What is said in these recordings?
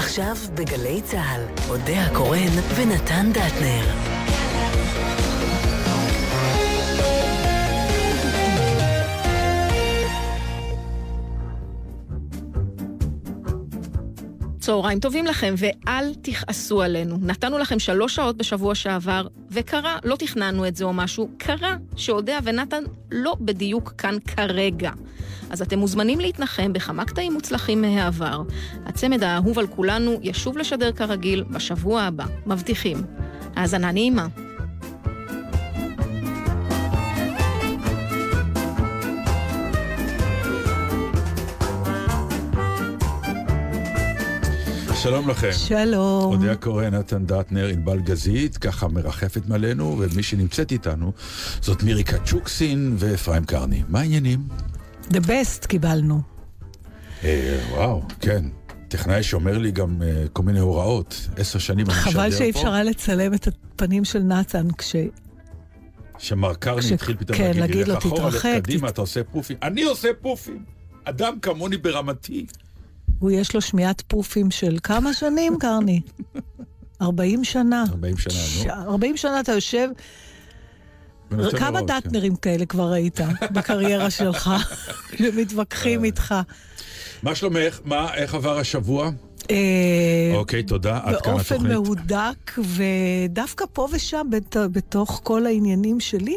עכשיו בגלי צה"ל, אודה הקורן ונתן דטנר. צהריים טובים לכם, ואל תכעסו עלינו. נתנו לכם שלוש שעות בשבוע שעבר, וקרה, לא תכננו את זה או משהו, קרה שאודיה ונתן לא בדיוק כאן כרגע. אז אתם מוזמנים להתנחם בכמה קטעים מוצלחים מהעבר. הצמד האהוב על כולנו ישוב לשדר כרגיל בשבוע הבא, מבטיחים. האזנה נעימה. שלום לכם. שלום. אודיה קורן, נתן דטנר, ענבל גזית, ככה מרחפת מעלינו, ומי שנמצאת איתנו זאת מירי קצ'וקסין ואפרים קרני. מה העניינים? The best קיבלנו. אה, וואו, כן. טכנאי שאומר לי גם uh, כל מיני הוראות. עשר שנים אני משדר פה. חבל שאי אפשר היה לצלם את הפנים של נתן כש... שמר קרני כש- התחיל פתאום כן, להגיד להגיד לו, "תתרחק, קדימה, תת- אתה עושה פופים. אני עושה פופים! אדם כמוני ברמתי. הוא יש לו שמיעת פופים של כמה שנים, קרני? 40 שנה. 40 שנה, נו. 40 שנה אתה יושב, כמה כן. דטנרים כאלה כבר ראית בקריירה שלך, שמתווכחים איתך? מה שלומך? מה, איך עבר השבוע? אה, אוקיי, תודה. עד כאן באופן התוכנית. מהודק, ודווקא פה ושם, בת- בתוך כל העניינים שלי.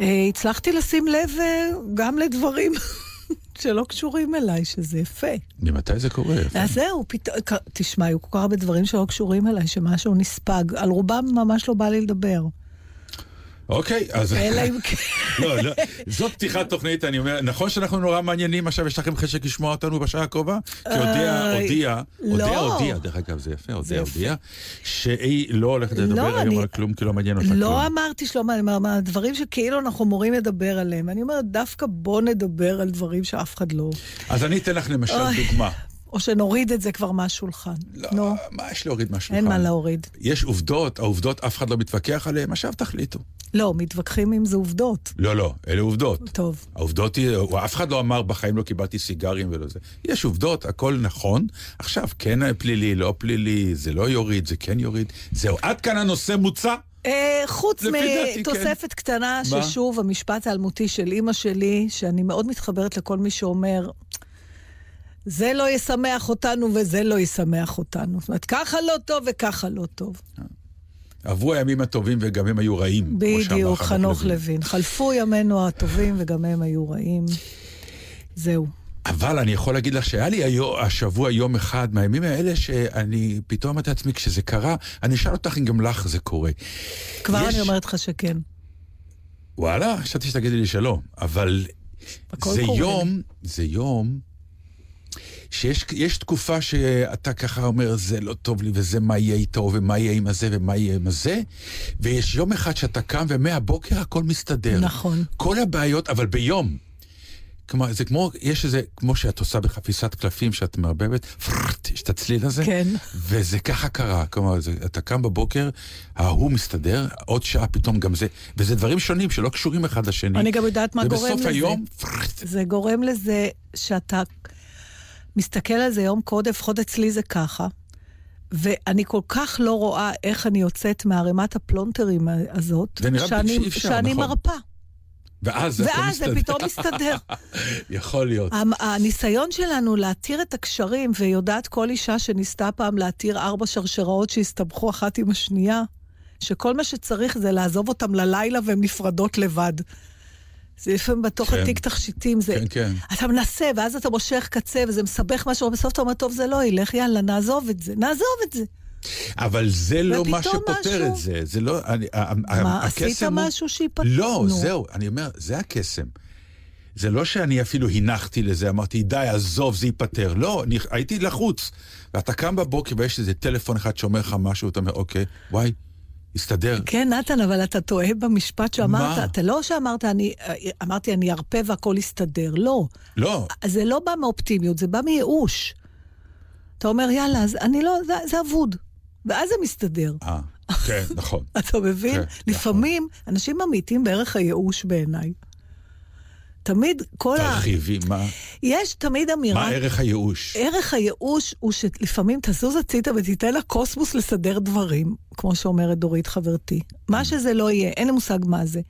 אה, הצלחתי לשים לב אה, גם לדברים שלא קשורים אליי, שזה יפה. ממתי זה קורה? אז זהו, פתאום, תשמע, היו כל כך הרבה דברים שלא קשורים אליי, שמשהו נספג. על רובם ממש לא בא לי לדבר. אוקיי, אז... אלא אם כן... לא, לא, זאת פתיחת תוכנית, אני אומר, נכון שאנחנו נורא מעניינים, עכשיו יש לכם חשק לשמוע אותנו בשעה הקרובה? כי אודיה, איי, הודיעה, לא. אודיה הודיעה, דרך אגב, זה יפה, אודיה יפה. הודיעה, שהיא לא הולכת לדבר לא, היום אני- על כלום, כי לא מעניין אותה כלום. לא אמרתי שלא מעניין, מה- מה- דברים שכאילו אנחנו אמורים לדבר עליהם. אני אומרת, דווקא בוא נדבר על דברים שאף אחד לא... אז אני אתן לך למשל. דוגמה. או שנוריד את זה כבר מהשולחן. לא, נו, מה יש להוריד מהשולחן? אין מה להוריד. יש עובדות, העובדות אף אחד לא מתווכח עליהן, עכשיו תחליטו. לא, מתווכחים אם זה עובדות. לא, לא, אלה עובדות. טוב. העובדות היא, אף אחד לא אמר בחיים לא קיבלתי סיגרים ולא זה. יש עובדות, הכל נכון. עכשיו, כן פלילי, לא פלילי, זה לא יוריד, זה כן יוריד. זהו, עד כאן הנושא מוצע. אה, חוץ דעתי, כן. מתוספת קטנה? ששוב, המשפט האלמותי של אימא שלי, שאני מאוד מתחברת לכל מי שאומר, זה לא ישמח אותנו וזה לא ישמח אותנו. זאת אומרת, ככה לא טוב וככה לא טוב. עברו הימים הטובים וגם הם היו רעים. בדיוק, חנוך לוין. חלפו ימינו הטובים וגם הם היו רעים. זהו. אבל אני יכול להגיד לך שהיה לי היום, השבוע יום אחד מהימים האלה שאני פתאום אמרתי לעצמי, כשזה קרה, אני אשאל אותך אם גם לך זה קורה. כבר יש- אני אומרת לך שכן. וואלה, חשבתי שתגידי לי שלא, אבל זה קורה. יום, זה יום שיש יש תקופה שאתה ככה אומר, זה לא טוב לי, וזה מה יהיה איתו, ומה יהיה עם הזה, ומה יהיה עם הזה, ויש יום אחד שאתה קם ומהבוקר הכל מסתדר. נכון. כל הבעיות, אבל ביום. כלומר, זה כמו, יש איזה, כמו שאת עושה בחפיסת קלפים, שאת מערבבת, פררט, יש את הצליל הזה. כן. וזה ככה קרה, כלומר, זה, אתה קם בבוקר, ההוא מסתדר, עוד שעה פתאום גם זה, וזה דברים שונים שלא קשורים אחד לשני. אני גם יודעת מה גורם ובסוף לזה. היום, פררט, זה גורם לזה שאתה מסתכל על זה יום קודם, לפחות אצלי זה ככה, ואני כל כך לא רואה איך אני יוצאת מערימת הפלונטרים הזאת, זה נראה שאני, שאי אפשר, שאני נכון. מרפה. ואז זה ואז זה. פתאום מסתדר. יכול להיות. הניסיון שלנו להתיר את הקשרים, ויודעת כל אישה שניסתה פעם להתיר ארבע שרשראות שהסתבכו אחת עם השנייה, שכל מה שצריך זה לעזוב אותם ללילה והן נפרדות לבד. זה לפעמים בתוך כן. התיק תכשיטים, זה... כן, כן. אתה מנסה, ואז אתה מושך קצה, וזה מסבך משהו, ובסוף אתה אומר, טוב, זה לא ילך, יאללה, נעזוב את זה, נעזוב את זה. אבל זה לא מה שפותר משהו- את זה. זה לא... אני, מה, עשית הוא- משהו שיפתר? לא, נו. זהו, אני אומר, זה הקסם. זה לא שאני אפילו הנחתי לזה, אמרתי, די, עזוב, זה ייפתר. לא, אני, הייתי לחוץ. ואתה קם בבוקר ויש איזה טלפון אחד שאומר לך משהו, אתה אומר, אוקיי, וואי, הסתדר. כן, נתן, אבל אתה טועה במשפט שאמרת. מה? אתה לא שאמרת, אני, אמרתי, אני ארפה והכל יסתדר. לא. לא, זה לא בא מאופטימיות, זה בא מייאוש. אתה אומר, יאללה, אז אני לא, זה, זה אבוד. ואז זה מסתדר. אה, כן, נכון. אתה מבין? כן, לפעמים אנשים ממעיטים בערך הייאוש בעיניי. תמיד כל ה... תרחיבי, מה, יש תמיד אמירה... מה ערך הייאוש? ערך הייאוש הוא שלפעמים תזוז הצידה ותיתן לקוסמוס לסדר דברים, כמו שאומרת דורית חברתי. מה שזה לא יהיה, אין לי מושג מה זה.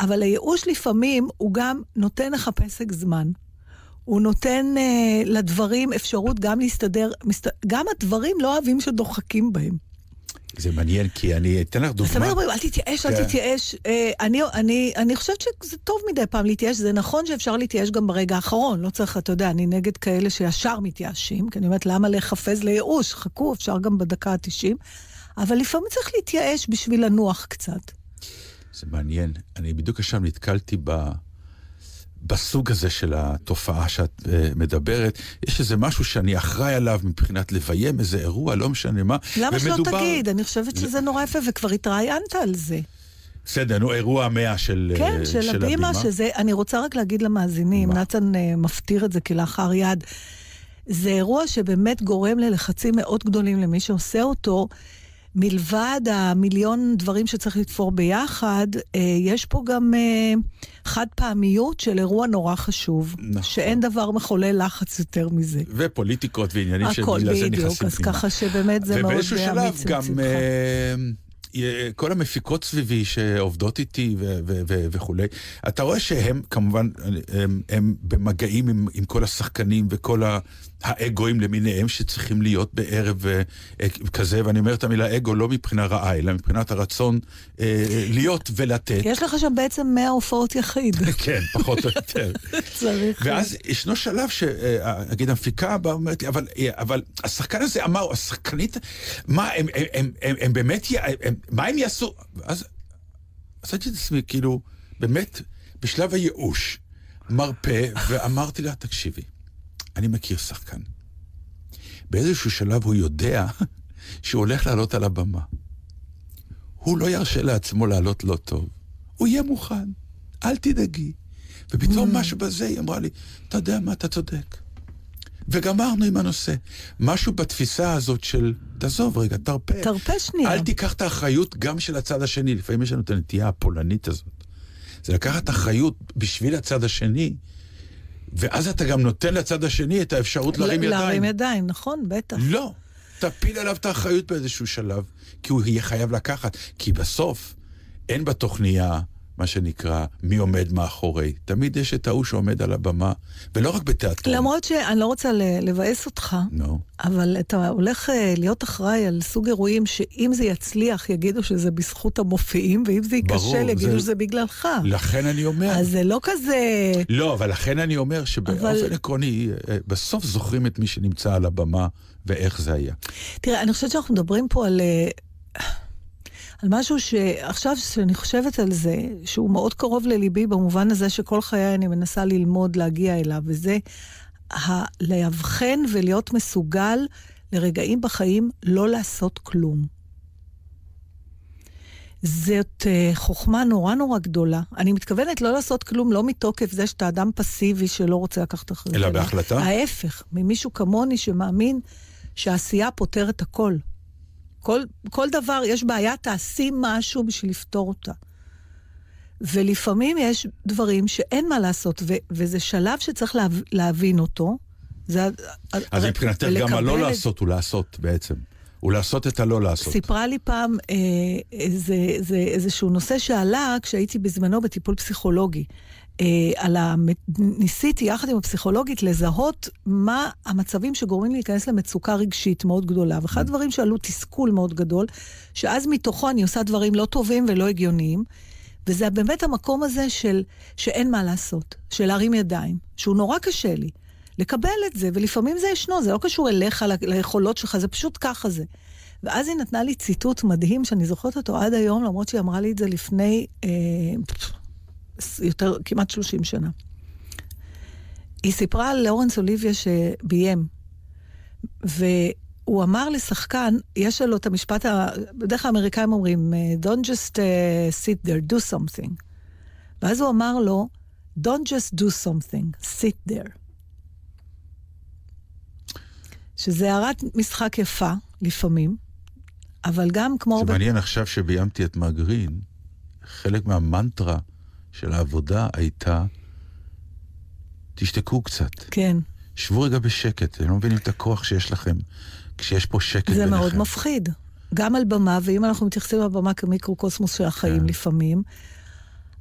אבל הייאוש לפעמים הוא גם נותן לך פסק זמן. הוא נותן אה, לדברים אפשרות גם להסתדר, מסת... גם הדברים לא אוהבים שדוחקים בהם. זה מעניין, כי אני אתן לך דוגמה. אומרים, אל תתייאש, אל כן. תתייאש. אה, אני, אני, אני חושבת שזה טוב מדי פעם להתייאש, זה נכון שאפשר להתייאש גם ברגע האחרון, לא צריך, אתה יודע, אני נגד כאלה שישר מתייאשים, כי אני אומרת, למה להיחפז לייאוש? חכו, אפשר גם בדקה ה-90, אבל לפעמים צריך להתייאש בשביל לנוח קצת. זה מעניין. אני בדיוק עכשיו נתקלתי ב... בסוג הזה של התופעה שאת uh, מדברת. יש איזה משהו שאני אחראי עליו מבחינת לביים איזה אירוע, לא משנה מה. למה שלא ומדובר- תגיד? אני חושבת שזה נורא יפה, וכבר התראיינת על זה. בסדר, נו, אירוע המאה של, uh, כן, של הבימה, שזה, אני רוצה רק להגיד למאזינים, מה? נתן אה, מפטיר את זה כלאחר יד. זה אירוע שבאמת גורם ללחצים מאוד גדולים למי שעושה אותו. מלבד המיליון דברים שצריך לתפור ביחד, אה, יש פה גם אה, חד פעמיות של אירוע נורא חשוב. נכון. שאין דבר מחולל לחץ יותר מזה. ופוליטיקות ועניינים הכל שבגלל זה בדיוק, נכנסים אז פנימה. ככה שבאמת זה מאוד ובאיזשהו שלב אמיץ גם מצדך. אה, אה, כל המפיקות סביבי שעובדות איתי ו- ו- ו- וכולי, אתה רואה שהם כמובן, הם, הם במגעים עם, עם כל השחקנים וכל ה- האגואים למיניהם שצריכים להיות בערב אה, אה, כזה, ואני אומר את המילה אגו לא מבחינה רעה, אלא מבחינת הרצון אה, להיות ולתת. יש לך שם בעצם 100 הופעות יחיד. כן, פחות או יותר. צריך... ואז ישנו שלב שנגיד המפיקה באה ואומרת לי, אבל, אבל השחקן הזה אמר, השחקנית, מה, הם, הם, הם, הם, הם באמת, הם, מה הם יעשו? אז עשיתי את עצמי, כאילו, באמת, בשלב הייאוש, מרפא, ואמרתי לה, תקשיבי, אני מכיר שחקן. באיזשהו שלב הוא יודע שהוא הולך לעלות על הבמה. הוא לא ירשה לעצמו לעלות לא טוב. הוא יהיה מוכן, אל תדאגי. ופתאום משהו בזה, היא אמרה לי, אתה יודע מה, אתה צודק. וגמרנו עם הנושא. משהו בתפיסה הזאת של, תעזוב רגע, תרפה. תרפה שנייה. אל תיקח את האחריות גם של הצד השני. לפעמים יש לנו את הנטייה הפולנית הזאת. זה לקחת אחריות בשביל הצד השני, ואז אתה גם נותן לצד השני את האפשרות להרים ידיים. להרים ידיים, נכון, בטח. לא. תפיל עליו את האחריות באיזשהו שלב, כי הוא יהיה חייב לקחת. כי בסוף, אין בתוכניה, מה שנקרא, מי עומד מאחורי. תמיד יש את ההוא שעומד על הבמה, ולא רק בתיאטרון. למרות שאני לא רוצה לבאס אותך, נו. אבל אתה הולך אה, להיות אחראי על סוג אירועים שאם זה יצליח, יגידו שזה בזכות המופיעים, ואם זה ייכשל, יגידו זה- שזה בגללך. לכן אני אומר... אז זה לא כזה... לא, אבל לכן אני אומר שבאופן אבל- עקרוני, אה, בסוף זוכרים את מי שנמצא על הבמה ואיך זה היה. תראה, אני חושבת שאנחנו מדברים פה על... על משהו שעכשיו שאני חושבת על זה, שהוא מאוד קרוב לליבי במובן הזה שכל חיי אני מנסה ללמוד להגיע אליו, וזה ה- לאבחן ולהיות מסוגל לרגעים בחיים לא לעשות כלום. זאת אה, חוכמה נורא נורא גדולה. אני מתכוונת לא לעשות כלום, לא מתוקף זה שאתה אדם פסיבי שלא רוצה לקחת אחריות. אלא בהחלטה? ההפך, ממישהו כמוני שמאמין שהעשייה פותרת הכל. כל, כל דבר, יש בעיה, תעשי משהו בשביל לפתור אותה. ולפעמים יש דברים שאין מה לעשות, ו- וזה שלב שצריך להב- להבין אותו. זה, אז מבחינתך גם הלא את- לעשות הוא לעשות בעצם. הוא לעשות את הלא לעשות. סיפרה לי פעם אה, איזה, איזה, איזשהו נושא שעלה כשהייתי בזמנו בטיפול פסיכולוגי. אה, על ה... ניסיתי יחד עם הפסיכולוגית לזהות מה המצבים שגורמים להיכנס למצוקה רגשית מאוד גדולה. ואחד הדברים שעלו תסכול מאוד גדול, שאז מתוכו אני עושה דברים לא טובים ולא הגיוניים, וזה באמת המקום הזה של שאין מה לעשות, של להרים ידיים, שהוא נורא קשה לי. לקבל את זה, ולפעמים זה ישנו, זה לא קשור אליך, ליכולות שלך, זה פשוט ככה זה. ואז היא נתנה לי ציטוט מדהים, שאני זוכרת אותו עד היום, למרות שהיא אמרה לי את זה לפני אה, יותר, כמעט 30 שנה. היא סיפרה על לאורנס אוליביה שביים, והוא אמר לשחקן, יש לו את המשפט, ה... בדרך כלל האמריקאים אומרים, Don't just uh, sit there, do something. ואז הוא אמר לו, Don't just do something, sit there. שזה הערת משחק יפה, לפעמים, אבל גם כמו... זה הרבה- מעניין עכשיו שביימתי את מגרין, חלק מהמנטרה של העבודה הייתה תשתקו קצת. כן. שבו רגע בשקט, אתם לא מבינים את הכוח שיש לכם כשיש פה שקט זה ביניכם. מאוד מפחיד. גם על במה, ואם אנחנו מתייחסים לבמה כמיקרוקוסמוס של החיים כן. לפעמים,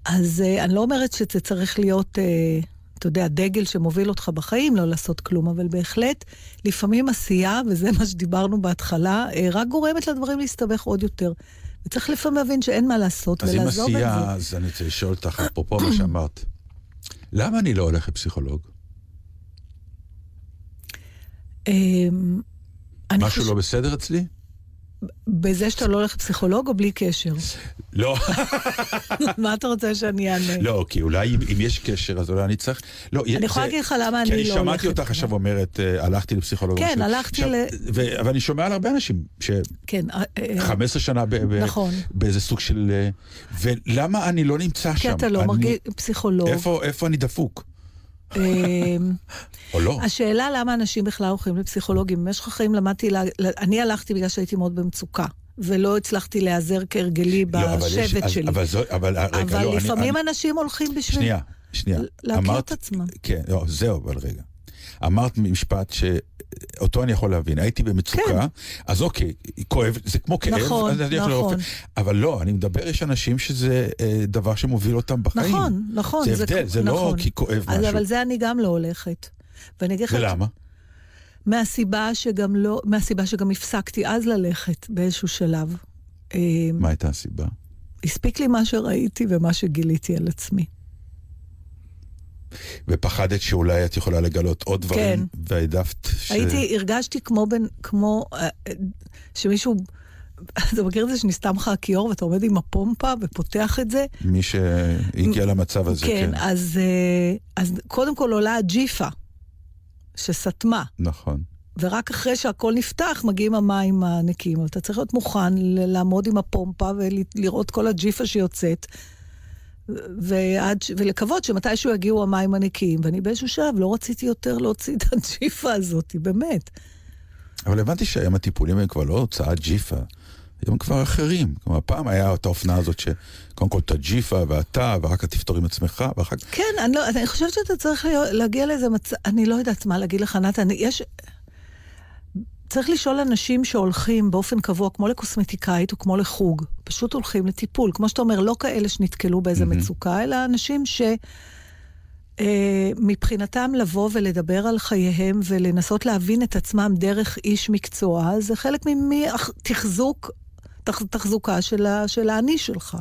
אז uh, אני לא אומרת שזה צריך להיות, uh, אתה יודע, דגל שמוביל אותך בחיים, לא לעשות כלום, אבל בהחלט, לפעמים עשייה, וזה מה שדיברנו בהתחלה, uh, רק גורמת לדברים להסתבך עוד יותר. וצריך לפעמים להבין שאין מה לעשות, אז אם ולעזוב את זה. עשייה, אז אני רוצה לשאול אותך, אפרופו מה שאמרת, למה אני לא הולך לפסיכולוג? אמ, משהו לא בסדר אצלי? בזה שאתה לא הולך לפסיכולוג או בלי קשר? לא, מה אתה רוצה שאני אענה? לא, כי אולי אם, יש קשר, אז אולי אני צריך... לא, אני יכולה להגיד לך למה כי אני אני לא שמעתי הולכת. אותך עכשיו אומרת, אה, הלכתי לפסיכולוג. כן. הלכתי ל- אבל אני שומע על הרבה אנשים, כן. אה, אה, ש-15 שנה נכון. באיזה סוג של... אה, ולמה אני לא נמצא כי שם? אתה לא אני- מרגיש פסיכולוג. איפה, איפה אני דפוק? או לא? השאלה למה אנשים בכלל הולכים לפסיכולוגים. במשך החיים למדתי, אני הלכתי בגלל שהייתי מאוד במצוקה, ולא הצלחתי להיעזר כהרגלי לא, אבל יש- בשבט שלי. אבל זו- אבל רגע, אבל לא, אני- לפעמים אני- אנשים הולכים בשביל שנייה, שנייה. להכיר אמרת- את עצמם. כן, לא, זהו, אבל רגע. אמרת משפט שאותו אני יכול להבין. הייתי במצוקה, כן. אז אוקיי, כואב, זה כמו כאב, נכון, אז אני נכון. לרופא. אבל לא, אני מדבר, יש אנשים שזה אה, דבר שמוביל אותם בחיים. נכון, נכון. זה הבדל, זה לא נכון. כי כואב אז משהו. אבל זה אני גם לא הולכת. ואני אגיד לך... ולמה? מהסיבה שגם לא, מהסיבה שגם הפסקתי אז ללכת באיזשהו שלב. אמ, מה הייתה הסיבה? הספיק לי מה שראיתי ומה שגיליתי על עצמי. ופחדת שאולי את יכולה לגלות עוד דברים, כן. והעדפת ש... הייתי, הרגשתי כמו בן, כמו אה, אה, שמישהו, אתה מכיר את זה שנסתם לך הכיור ואתה עומד עם הפומפה ופותח את זה? מי שהגיע למצב הזה, כן, כן. אז, אה, אז קודם כל עולה הג'יפה, שסתמה, נכון. ורק אחרי שהכל נפתח מגיעים המים הנקיים. אתה צריך להיות מוכן לעמוד עם הפומפה ולראות כל הג'יפה שיוצאת. ועד, ש- ולקוות שמתישהו יגיעו המים הנקיים. ואני באיזשהו שלב לא רציתי יותר להוציא את הג'יפה הזאת, באמת. אבל הבנתי שהיום הטיפולים הם כבר לא הוצאת ג'יפה, הם כבר אחרים. כלומר, פעם היה את האופנה הזאת שקודם כל אתה ג'יפה ואתה, ואחר כך תפתור עם עצמך, ואחר כך... כן, אני, לא, אני חושבת שאתה צריך להגיע לאיזה מצב, אני לא יודעת מה להגיד לך, נתן, יש... צריך לשאול אנשים שהולכים באופן קבוע, כמו לקוסמטיקאית או כמו לחוג, פשוט הולכים לטיפול. כמו שאתה אומר, לא כאלה שנתקלו באיזה מהמם. מצוקה, אלא אנשים ש... אה, מבחינתם לבוא ולדבר על חייהם ולנסות להבין את עצמם דרך איש מקצוע, זה חלק מתחזוק, תחזוקה של, ה, של האני שלך.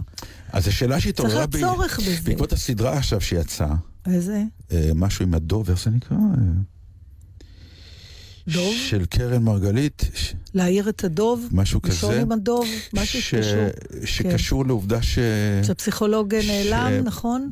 אז השאלה שהתעוררה צריך להיות צורך בזה. בעקבות הסדרה עכשיו שיצאה, איזה? אה, משהו עם הדוב, איך זה נקרא? אה, דוב? של קרן מרגלית, להעיר את הדוב, משהו לישון כזה. עם הדוב, משהו ש- שקשור. שקשור לעובדה ש... שהפסיכולוג נעלם, ש- נכון?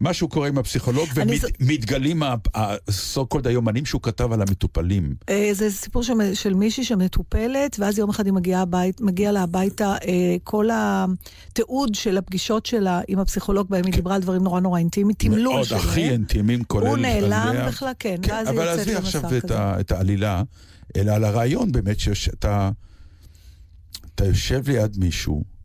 משהו קורה עם הפסיכולוג, ומתגלים הסו קולד היומנים שהוא כתב על המטופלים. אה, זה סיפור של, של מישהי שמטופלת, ואז יום אחד היא מגיעה הבית, מגיע לה הביתה, אה, כל התיעוד של הפגישות שלה עם הפסיכולוג, בהם היא דיברה על דברים נורא נורא אינטימיים, תמלול מאוד שלהם. הכי אינטימיים, כולל... הוא נעלם. בכלל, כן, כן, ואז היא אבל יוצאת עזבי עכשיו למסע כזה. ה, את העלילה, אלא על הרעיון באמת שאתה אתה יושב ליד מישהו,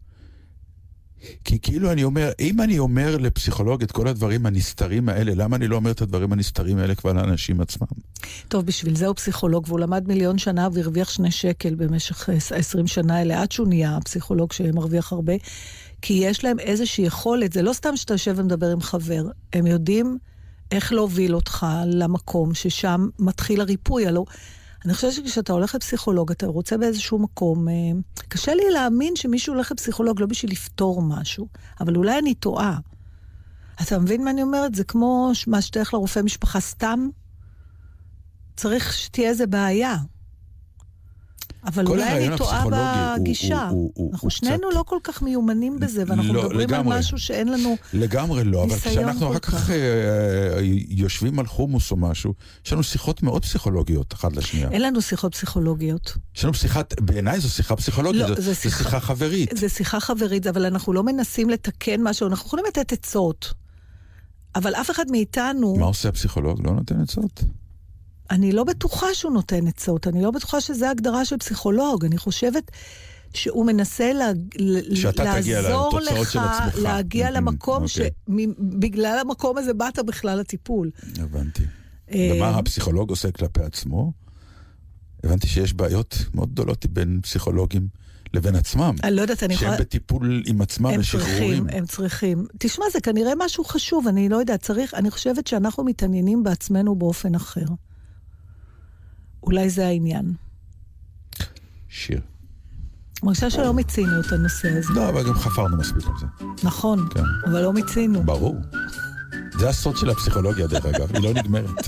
כי כאילו אני אומר, אם אני אומר לפסיכולוג את כל הדברים הנסתרים האלה, למה אני לא אומר את הדברים הנסתרים האלה כבר לאנשים עצמם? טוב, בשביל זה הוא פסיכולוג, והוא למד מיליון שנה והרוויח שני שקל במשך אה, 20 שנה האלה, עד שהוא נהיה פסיכולוג שמרוויח הרבה. כי יש להם איזושהי יכולת, זה לא סתם שאתה יושב ומדבר עם חבר, הם יודעים איך להוביל אותך למקום ששם מתחיל הריפוי. הלא... אני חושבת שכשאתה הולך לפסיכולוג, אתה רוצה באיזשהו מקום... אה, קשה לי להאמין שמישהו הולך לפסיכולוג לא בשביל לפתור משהו, אבל אולי אני טועה. אתה מבין מה אני אומרת? זה כמו מה שתלך לרופא משפחה סתם, צריך שתהיה איזה בעיה. אבל כל אולי אני טועה הוא- בגישה. הוא- הוא- הוא אנחנו שנינו קצת- לא כל כך מיומנים בזה, ואנחנו לא, מדברים לגמרי. על משהו שאין לנו... לגמרי לא, אבל ניסיון כשאנחנו כל אחר כך כך. אה, אה, יושבים על חומוס או משהו, יש לנו שיחות מאוד פסיכולוגיות אחת לשנייה. אין לנו שיחות פסיכולוגיות. יש לנו שיחת, בעיניי זו שיחה פסיכולוגית, לא, זו- זו שיחה- שיחה חברית. זה שיחה חברית, אבל אנחנו לא מנסים לתקן משהו, אנחנו יכולים לתת עצות. אבל אף אחד מאיתנו, מה עושה הפסיכולוג? לא נותן עצות. אני לא בטוחה שהוא נותן עצות, אני לא בטוחה שזו הגדרה של פסיכולוג. אני חושבת שהוא מנסה לה, לעזור לך. להגיע Mhm, למקום אוקיי. שבגלל המקום הזה באת בכלל לטיפול. הבנתי. אה, ומה הפסיכולוג עושה כלפי עצמו? הבנתי שיש בעיות מאוד גדולות בין פסיכולוגים לבין עצמם. אני לא יודעת, אני שהם יכולה... בטיפול עם עצמם הם ושחרורים. צריכים, הם צריכים. תשמע, זה כנראה משהו חשוב, אני לא יודעת, צריך, אני חושבת שאנחנו מתעניינים בעצמנו באופן אחר. אולי זה העניין. שיר. מרגישה שלא מיצינו את הנושא הזה. לא, אבל גם חפרנו מספיק על זה. נכון, כן. אבל לא מיצינו. ברור. זה הסוד של הפסיכולוגיה, דרך אגב, היא לא נגמרת.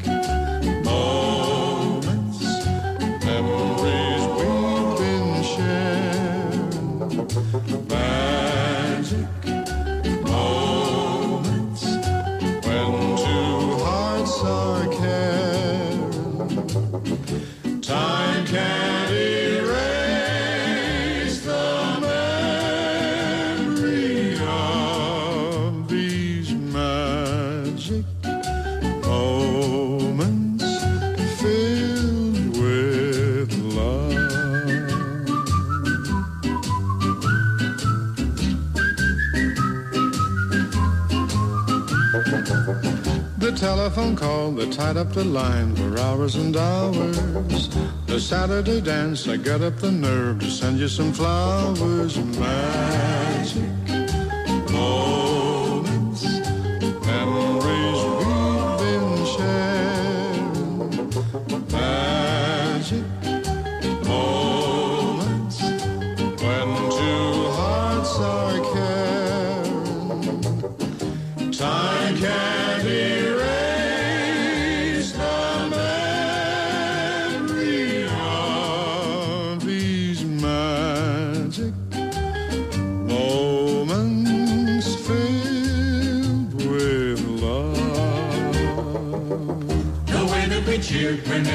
telephone call that tied up the line for hours and hours. The Saturday dance, I got up the nerve to send you some flowers. Magic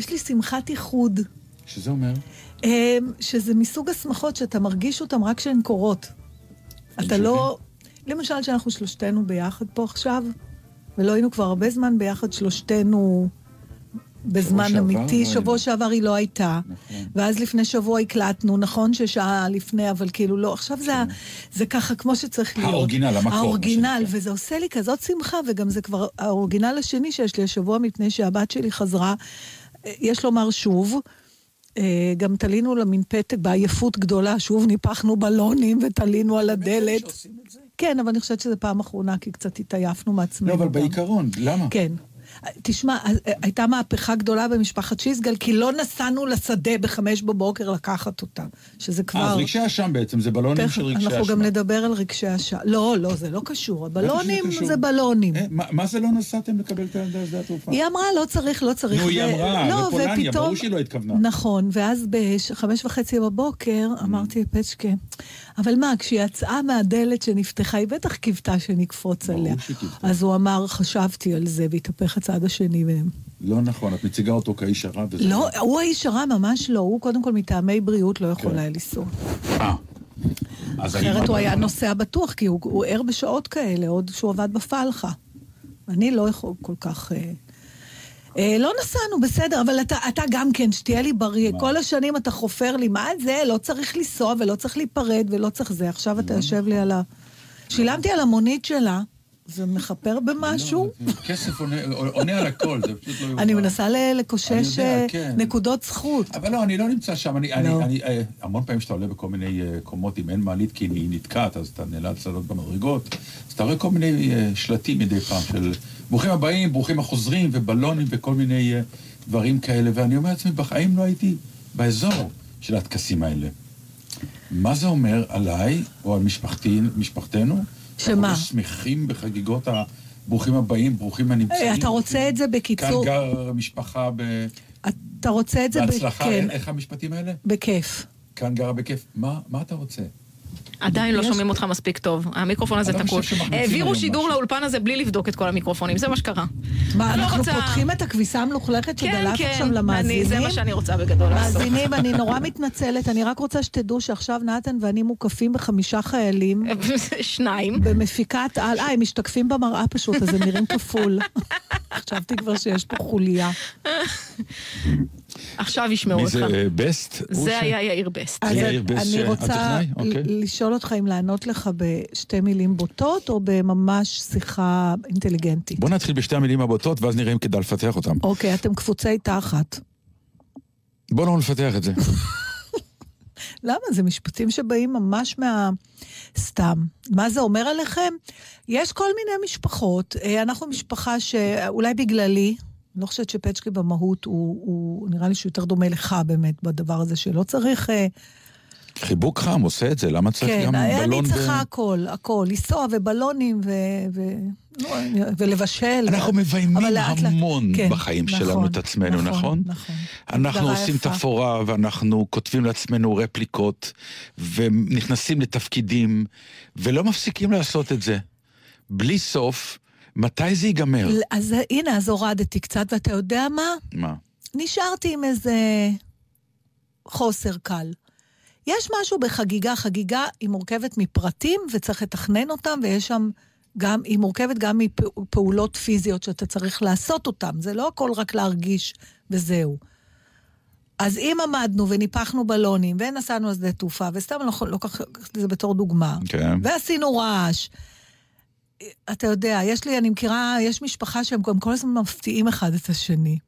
יש לי שמחת איחוד, שזה אומר? אה, שזה מסוג השמחות שאתה מרגיש אותן רק כשהן קורות. אתה לא... למשל, שאנחנו שלושתנו ביחד פה עכשיו, ולא היינו כבר הרבה זמן ביחד, שלושתנו בזמן שעבר אמיתי. לא היינו. שבוע שעבר היא לא הייתה. נכון. ואז לפני שבוע הקלטנו, נכון ששעה לפני, אבל כאילו לא. עכשיו זה, ה- זה ככה כמו שצריך להיות. האורגינל, המקור, האורגינל. וזה עושה לי כזאת שמחה, וגם זה כבר האורגינל השני שיש לי השבוע, מפני שהבת שלי חזרה, יש לומר שוב. אה, גם תלינו לה מין פתק בעייפות גדולה, שוב ניפחנו בלונים ותלינו על הדלת. כן, אבל אני חושבת שזו פעם אחרונה, כי קצת התעייפנו מעצמנו. לא, אבל גם. בעיקרון, למה? כן. תשמע, הייתה מהפכה גדולה במשפחת שיסגל, כי לא נסענו לשדה בחמש בבוקר לקחת אותה, שזה כבר... אה, אז רגשי אשם בעצם, זה בלונים תכף, של רגשי אשם. אנחנו גם נדבר על רגשי אשם. לא, לא, זה לא קשור. הבלונים קשור. זה בלונים. אה, מה- מה זה לא נסעתם לקבל את הילדה לשדה התעופה? היא אמרה, לא צריך, לא צריך. נו, היא ו- אמרה, לא, בפולניה, ופתאום- ברור שהיא לא התכוונה. נכון, ואז בחמש וחצי בבוקר אמרתי לפצ'קה, אבל מה, כשהיא יצאה מהדלת שנפתחה, היא בטח קיוותה שנקפוץ עליה. אז הוא אמר, חשבתי על זה, והתהפך הצד השני מהם. לא נכון, את מציגה אותו כאיש הרע וזה... לא, הוא האיש הרע, ממש לא. הוא קודם כל מטעמי בריאות לא יכול כן. היה לנסוע. אה. אחרת הוא לא היה יכולה. נוסע בטוח, כי הוא הוא ער בשעות כאלה, עוד שהוא עבד בפלחה. אני לא יכול כל כך... אה, אה, לא נסענו, בסדר, אבל אתה, אתה גם כן, שתהיה לי בריא. כל השנים אתה חופר לי, מה זה? לא צריך לנסוע ולא צריך להיפרד ולא צריך זה. עכשיו אתה יושב לי על ה... שילמתי על המונית שלה, זה מכפר במשהו? לא, כסף עונה- על הכל, זה פשוט לא יאומן. אני מנסה ל- לקושש אה, כן. נקודות זכות. אבל לא, אני לא נמצא שם. אני, לא. אה, המון פעמים שאתה עולה בכל מיני אה, קומות, אם אין מעלית כי היא נתקעת, אז אתה נאלץ לעלות במדרגות, אז אתה רואה כל מיני אה, שלטים מדי פעם של ברוכים הבאים, ברוכים החוזרים, ובלונים וכל מיני אה, דברים כאלה, ואני אומר לעצמי, בחיים לא הייתי באזור של הטקסים האלה. מה זה אומר עליי, או על משפחתי, משפחתנו? שמה? אנחנו לא שמחים בחגיגות הברוכים הבאים, ברוכים הנמצאים. אה, אתה רוצה את זה בקיצור? כאן גר משפחה ב... אתה רוצה את זה בהצלחה, כן, איך המשפטים האלה? בכיף. כאן גרה בכיף. מה, מה אתה רוצה? עדיין לא שומעים אותך מספיק טוב. המיקרופון הזה לא תקוע. העבירו שידור. לאולפן הזה בלי לבדוק את כל המיקרופונים, זה מה שקרה. מה, לא אנחנו פותחים את הכביסה המלוכלכת כן, שדלת כן, עכשיו אני- למאזינים? זה מה שאני רוצה בגדול לעשות. מאזינים, אני נורא מתנצלת, אני רק רוצה שתדעו שעכשיו נתן ואני מוקפים בחמישה חיילים שניים. במפיקת על, אה, הם משתקפים במראה פשוט, אז הם נראים כפול. חשבתי כבר שיש פה חוליה. עכשיו ישמעו מי אותך. זה אה, בסט? הוא זה ש- היה יאיר בסט. אז אני אה, רוצה הטכנאי? אוקיי. לשאול אותך אם לענות לך בשתי מילים בוטות, או בממש שיחה אינטליגנטית. בוא נתחיל בשתי המילים הבוטות, ואז נראה אם כדאי לפתח אותם. אוקיי, אתם קפוצי תחת. בוא לא נפתח את זה. למה? זה משפטים שבאים ממש מה... סתם. מה זה אומר עליכם? יש כל מיני משפחות. אה, אנחנו משפחה שאולי בגללי, אני לא חושבת שפצ'קי במהות הוא, הוא נראה לי שהוא יותר דומה לך באמת בדבר הזה, שלא צריך... אה, חיבוק חם עושה את זה, למה צריך כן, גם אני בלון ו... צריכה הכל, הכל. לנסוע ובלונים ו... ו... לא, ולבשל. אנחנו ו- מביימים המון כן, בחיים נכון, שלנו את עצמנו, נכון? נכון. אנחנו הגדרה עושים יפה. תפאורה ואנחנו כותבים לעצמנו רפליקות ונכנסים לתפקידים ולא מפסיקים לעשות את זה. בלי סוף, מתי זה ייגמר? אז הנה, אז הורדתי קצת, ואתה יודע מה? מה? נשארתי עם איזה חוסר קל. יש משהו בחגיגה, חגיגה היא מורכבת מפרטים וצריך לתכנן אותם, ויש שם גם, היא מורכבת גם מפעולות פיזיות שאתה צריך לעשות אותן. זה לא הכל רק להרגיש וזהו. אז אם עמדנו וניפחנו בלונים, ונסענו על שדה תעופה, וסתם לא לוקח את זה בתור דוגמה, כן. ועשינו רעש, אתה יודע, יש לי, אני מכירה, יש משפחה שהם גם כל הזמן מפתיעים אחד את השני.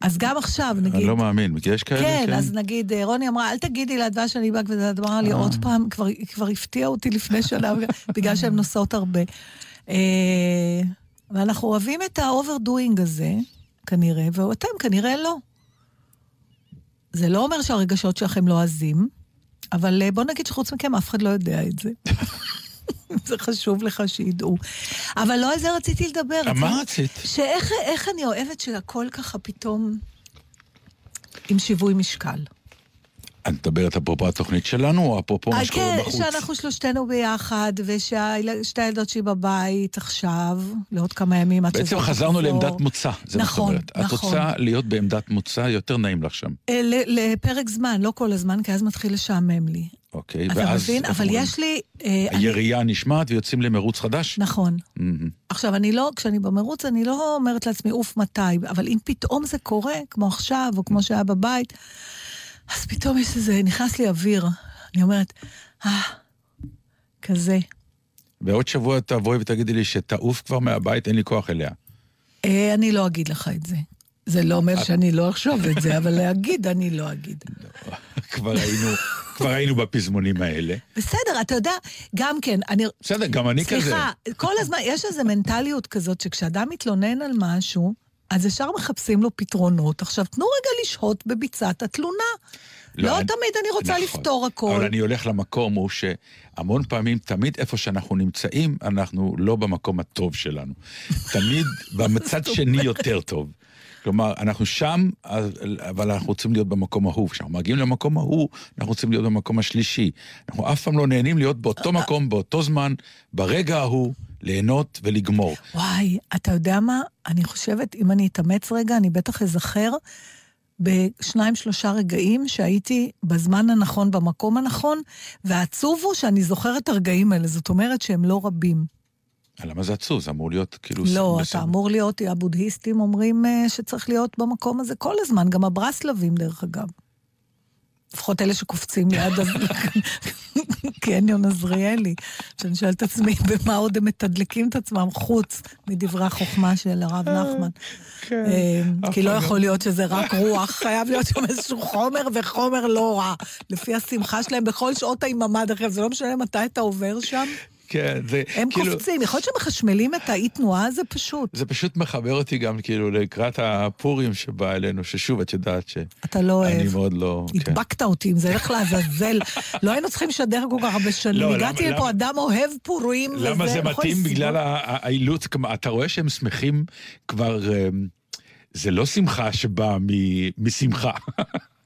אז גם עכשיו, נגיד... אני לא מאמין, כי יש כאלה, כן, כן? אז נגיד, אה, רוני אמרה, אל תגידי לאדווה שאני באה, וזה אמרה לי אה. עוד פעם, כבר, היא כבר הפתיעה אותי לפני שנה, בגלל שהן נוסעות הרבה. אה, ואנחנו אוהבים את ה overdoing הזה, כנראה, ואתם כנראה לא. זה לא אומר שהרגשות שלכם לא עזים, אבל בוא נגיד שחוץ מכם אף אחד לא יודע את זה. זה חשוב לך שידעו. אבל לא על זה רציתי לדבר. מה רצית? שאיך איך אני אוהבת שהכל ככה פתאום עם שיווי משקל. את מדברת אפרופו התוכנית שלנו, או אפרופו מה אה, שקורה כן, בחוץ? שאנחנו שלושתנו ביחד, וששתי הילדות שלי בבית עכשיו, לעוד כמה ימים עד בעצם שזאת חזרנו. לעמדת מוצא, זה מה שאת נכון, אומרת. את נכון. רוצה להיות בעמדת מוצא, יותר נעים לך שם. אה, לפרק זמן, לא כל הזמן, כי אז מתחיל לשעמם לי. אוקיי, אתה ואז... מבין? איך אבל אומרים? יש לי... אה, אני- הירייה נשמעת ויוצאים למרוץ חדש? נכון. מהמם. עכשיו, אני לא, כשאני במרוץ, אני לא אומרת לעצמי, אוף, מתי, אבל אם פתאום זה קורה, כמו עכשיו, או כמו שהיה בבית, אז פתאום יש איזה, נכנס לי אוויר. אני אומרת, אה, כזה. ועוד שבוע תבואי ותגידי לי שתעוף כבר מהבית, אין לי כוח אליה. אה, אני לא אגיד לך את זה. זה לא אומר שאני לא אחשוב את זה, אבל להגיד, אני לא אגיד. כבר היינו, כבר היינו בפזמונים האלה. בסדר, אתה יודע, גם כן, אני... בסדר, גם אני כזה. סליחה, כל הזמן, יש איזו מנטליות כזאת שכשאדם מתלונן על משהו, אז ישר מחפשים לו פתרונות. עכשיו, תנו רגע לשהות בביצת התלונה. לא אני- תמיד אני רוצה נכון. לפתור הכל. אבל אני הולך למקום הוא שהמון פעמים, תמיד איפה שאנחנו נמצאים, אנחנו לא במקום הטוב שלנו. תמיד במצד שני יותר טוב. כלומר, אנחנו שם, אבל אנחנו רוצים להיות במקום ההוא. כשאנחנו מגיעים למקום ההוא, אנחנו רוצים להיות במקום השלישי. אנחנו אף פעם לא נהנים להיות באותו מקום, באותו זמן, ברגע ההוא, ליהנות ולגמור. וואי, אתה יודע מה? אני חושבת, אם אני אתאמץ רגע, אני בטח אזכר בשניים, שלושה רגעים שהייתי בזמן הנכון, במקום הנכון, והעצוב הוא שאני זוכרת את הרגעים האלה, זאת אומרת שהם לא רבים. למה זה עצוב? זה אמור להיות כאילו... לא, בסדר. אתה אמור להיות, הבודהיסטים אומרים אה, שצריך להיות במקום הזה כל הזמן, גם הברסלבים דרך אגב. לפחות אלה שקופצים ליד קניון עזריאלי, שאני שואלת את עצמי במה עוד הם מתדלקים את עצמם חוץ מדברי החוכמה של הרב נחמן. כן. אה, כי לא יכול להיות שזה רק רוח, חייב להיות שם איזשהו חומר וחומר לא רע. לפי השמחה שלהם בכל שעות היממה, דרך אגב, זה לא משנה מתי אתה עובר שם. כן, זה הם כאילו... קופצים, יכול להיות שמחשמלים את האי תנועה הזה פשוט. זה פשוט מחבר אותי גם כאילו לקראת הפורים שבא אלינו, ששוב, את יודעת ש... אתה לא אני אוהב. מאוד לא... כן. הדבקת אותי עם זה, לך לעזאזל. לא היינו צריכים לשדר כל כך הרבה שנים. לא, הגעתי למה- לפה למה- אדם אוהב פורים, וזה... למה זה מתאים? בגלל האילוץ, אתה רואה שהם שמחים כבר... אמ, זה לא שמחה שבאה משמחה.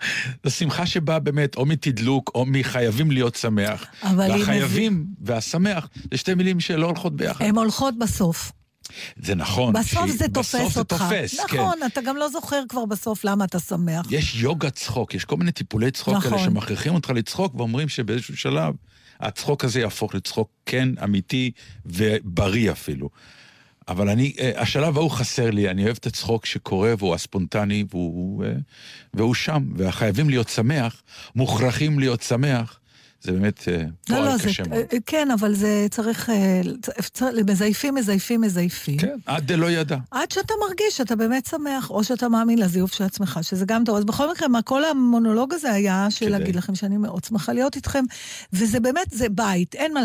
זו שמחה שבאה באמת או מתדלוק או מחייבים להיות שמח. אבל והחייבים והשמח זה שתי מילים שלא הולכות ביחד. הן הולכות בסוף. זה נכון. בסוף שהיא- זה תופס בסוף זה אותך. תופס, כן. נכון, אתה גם לא זוכר כבר בסוף למה אתה שמח. יש יוגה צחוק, יש כל מיני טיפולי צחוק נכון. כאלה שמכריחים אותך לצחוק ואומרים שבאיזשהו שלב הצחוק הזה יהפוך לצחוק כן, אמיתי ובריא אפילו. אבל אני, אה, השלב ההוא חסר לי, אני אוהב את הצחוק שקורה והוא הספונטני והוא, אה, והוא שם, והחייבים להיות שמח, מוכרחים להיות שמח, זה באמת אה, לא, פועל לא, זה... קשה מאוד. כן, אבל זה צריך... אה, מזייפים, מזייפים, מזייפים. כן, עד דלא ידע. עד שאתה מרגיש שאתה באמת שמח, או שאתה מאמין לזיוף של עצמך, שזה גם טוב. אז בכל מקרה, מה כל המונולוג הזה היה של כדי. להגיד לכם שאני מאוד שמחה להיות איתכם, וזה באמת, זה בית. אין מה...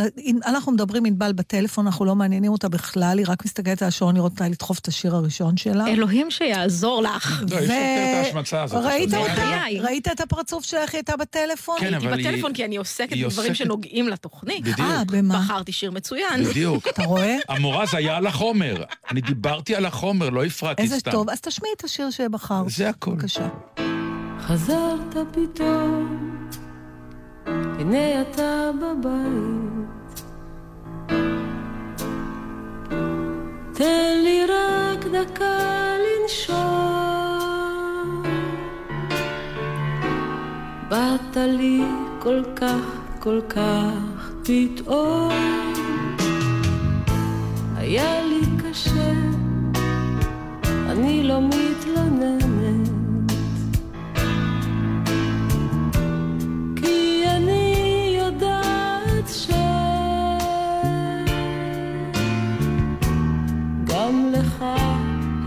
אנחנו מדברים עם ענבל בטלפון, אנחנו לא מעניינים אותה בכלל, היא רק מסתכלת על השעון לראות מתי לדחוף את השיר הראשון שלה. אלוהים שיעזור לך. לא, יש יותר את ההשמצה הזאת. ראית. אותה? בחיי. ראית את הפרצוף שלך? היא הייתה בטלפון? כן, הייתי אבל היא- בטלפון כי אני עוסקת בדברים עוסקת- שנוגעים לתוכנית. בדיוק. אה, במה? בחרתי שיר מצוין. בדיוק. אתה רואה? המורה זה היה על החומר. אני דיברתי על החומר, לא הפרעתי איזה סתם. טוב. אז תשמיעי את השיר שבחרת. זה הכל. בבקשה. חזרת פתאום, הנה אתה בבית. תן לי רק דקה לנשום. באת לי כל כך, כל כך פתאום. היה לי קשה, אני לא מתלוננת. כי אני יודעת ש... גם לך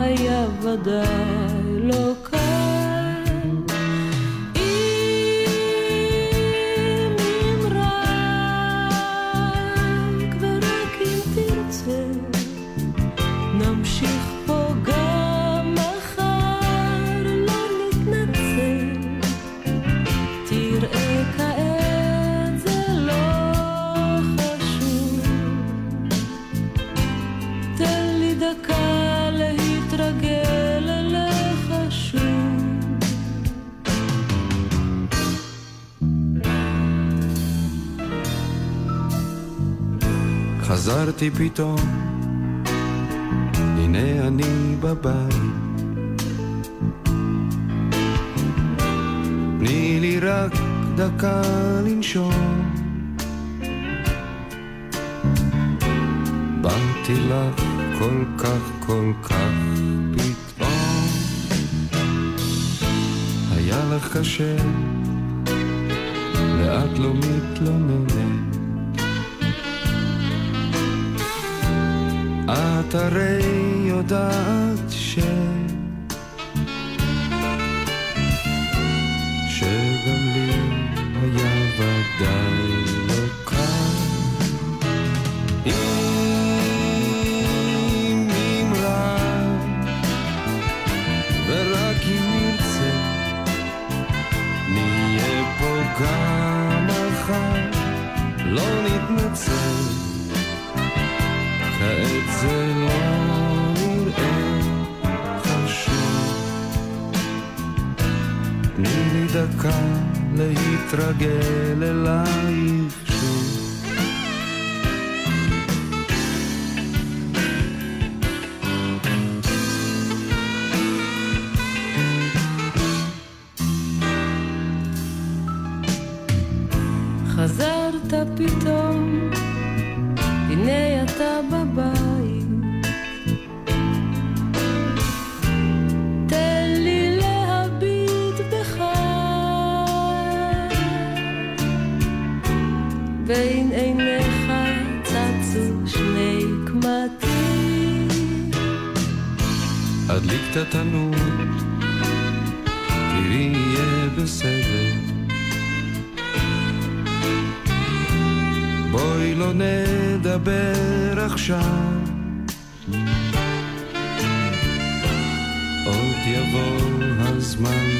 היה ודאי לא קל. חזרתי פתאום, הנה אני בבית. תני לי רק דקה לנשום. באתי לך כל כך כל כך פתאום. היה לך קשה, ואת לא מתלוננת. את הרי יודעת ש... דקה להתרגל אלייך התנור, תראי יהיה בסדר. בואי לא נדבר עכשיו, עוד יבוא הזמן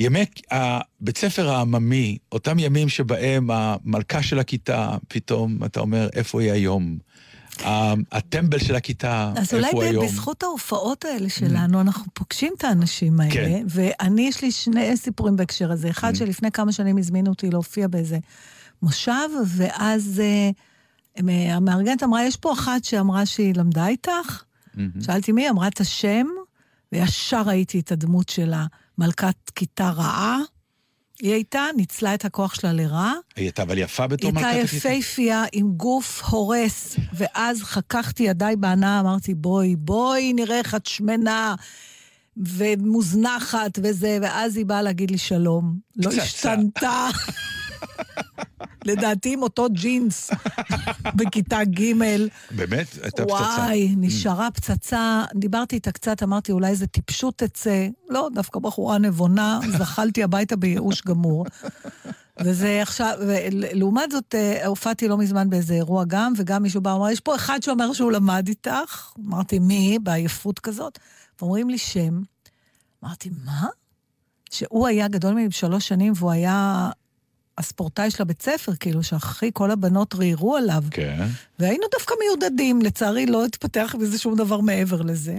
ימי הבית ספר העממי, אותם ימים שבהם המלכה של הכיתה, פתאום אתה אומר, איפה היא היום? הטמבל של הכיתה, אז איפה הוא אולי היום? Mm. בזכות ההופעות האלה שלנו, אנחנו פוגשים את האנשים האלה, כן. ואני, יש לי שני סיפורים בהקשר הזה. אחד, Mm. שלפני כמה שנים הזמינו אותי להופיע באיזה מושב, ואז אה, המארגנת אמרה, יש פה אחת שאמרה שהיא למדה איתך. שאלתי מי, אמרה את השם, וישר ראיתי את הדמות שלה, מלכת כיתה רעה. היא הייתה, ניצלה את הכוח שלה לרעה. היא הייתה אבל יפה היא בתור מלכת הייתה הכיתה. יפייפייה עם גוף הורס, ואז חככתי ידיי בהנאה, אמרתי, בואי, בואי, נראה איך את שמנה ומוזנחת וזה, ואז היא באה להגיד לי שלום. לא. השתנתה. לדעתי עם אותו ג'ינס בכיתה ג'. באמת? הייתה פצצה. וואי, נשארה פצצה. דיברתי איתה קצת, אמרתי, אולי איזה טיפשות תצא. לא, דווקא בחורה נבונה, זחלתי הביתה בייאוש גמור. וזה עכשיו, ולעומת זאת, אה, הופעתי לא מזמן באיזה אירוע גם, וגם מישהו בא ואמר, יש פה אחד שאומר שהוא למד איתך. אמרתי, מי? בעייפות כזאת. ואומרים לי שם. אמרתי, מה? שהוא היה גדול ממני בשלוש שנים, והוא היה הספורטאי של הבית ספר, כאילו, שאחי כל הבנות ראיירו עליו. כן. והיינו דווקא מיודדים, לצערי לא התפתח בזה שום דבר מעבר לזה.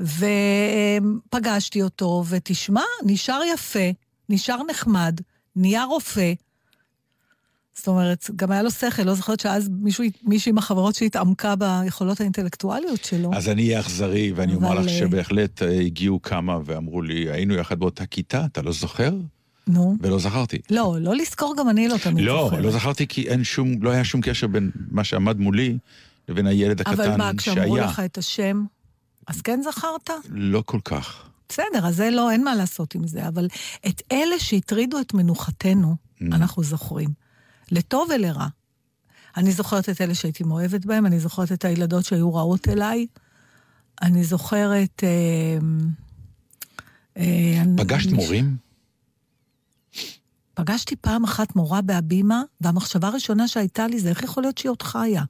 ופגשתי אותו, ותשמע, נשאר יפה, נשאר נחמד, נהיה רופא. זאת אומרת, גם היה לו שכל, לא זוכרת שאז מישהו, מישהי מהחברות שהתעמקה ביכולות האינטלקטואליות שלו. אז אני אהיה אכזרי, ואני אומר אבל, לך אה, שבהחלט אה, הגיעו כמה ואמרו לי, היינו יחד באותה כיתה, אתה לא זוכר? נו. ולא זכרתי. לא, לא לזכור גם אני לא תמיד לא, זוכרת. לא זכרתי כי אין שום, לא היה שום קשר בין מה שעמד מולי לבין הילד הקטן אבל מה, שהיה. כשאמרו לך את השם, אז כן זכרת? לא כל כך. בסדר, אז זה לא, אין מה לעשות עם זה, אבל את אלה שהטרידו את מנוחתנו, Mm. אנחנו זוכרים. לטוב ולרע. אני זוכרת את אלה שהייתי מאוהבת בהם, אני זוכרת את הילדות שהיו רעות אליי, אני זוכרת... אה, אה, פגשת אני- מורים? פגשתי פעם אחת מורה בהבימה, והמחשבה הראשונה שהייתה לי זה איך יכול להיות שהיא עוד חיה.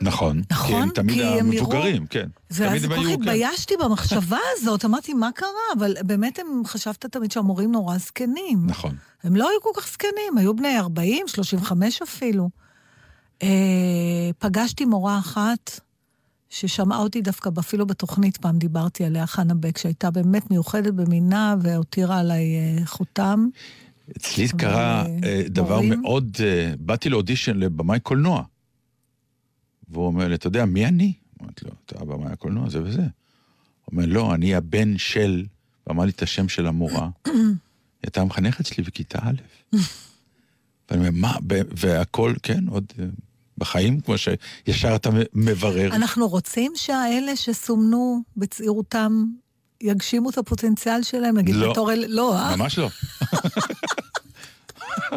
נכון. נכון, כי הם תמיד כי הם המבוגרים, כן. ואז הם כל כך כן. התביישתי במחשבה הזאת, אמרתי, מה קרה? אבל באמת הם, חשבת תמיד שהמורים נורא זקנים. נכון. הם לא היו כל כך זקנים, היו בני 40, 35 אפילו. אה, פגשתי מורה אחת ששמעה אותי דווקא, אפילו בתוכנית פעם דיברתי עליה, חנה בק, שהייתה באמת מיוחדת במינה והותירה עליי אה, חותם. אצלי קרה אבל, אה, דבר מורים? מאוד... אה, באתי לאודישן לבמאי קולנוע. והוא אומר לי, אתה יודע, מי אני? אמרתי לו, אתה הבמאי הקולנוע, זה וזה. הוא אומר, לא, אני הבן של... ואמר לי את השם של המורה. היא הייתה המחנכת שלי בכיתה א'. ואני אומר, מה? והכל, כן, עוד אה, בחיים, כמו שישר אתה מברר. אנחנו רוצים שהאלה שסומנו בצעירותם יגשימו את הפוטנציאל שלהם, נגיד לא. בתור אלה, לא, אה? ממש לא.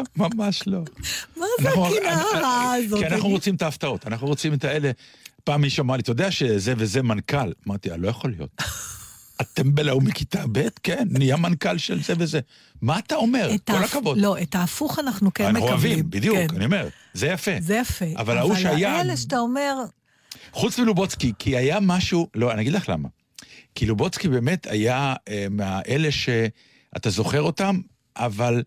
ממש לא. מה זה אנחנו- הקנאה הרעה הזאת? כי אנחנו? רוצים את ההפתעות, אנחנו רוצים את האלה. פעם מישהו אמר לי, אתה יודע שזה וזה מנכ"ל? אמרתי, "אה, לא יכול להיות. הטמבל ההוא מכיתה ב', כן, נהיה מנכ"ל של זה וזה. מה אתה אומר? כל ההפ- הכבוד. לא, את ההפוך אנחנו כן אנחנו מקבלים. אוהבים, בדיוק, כן. אני אומר, זה יפה. זה יפה. אבל ההוא שהיה- אבל האלה שאתה אומר, חוץ מלובוצקי, כי היה משהו, לא, אני אגיד לך למה. כי לובוצקי באמת היה אה, מהאלה שאתה זוכר אותם, אבל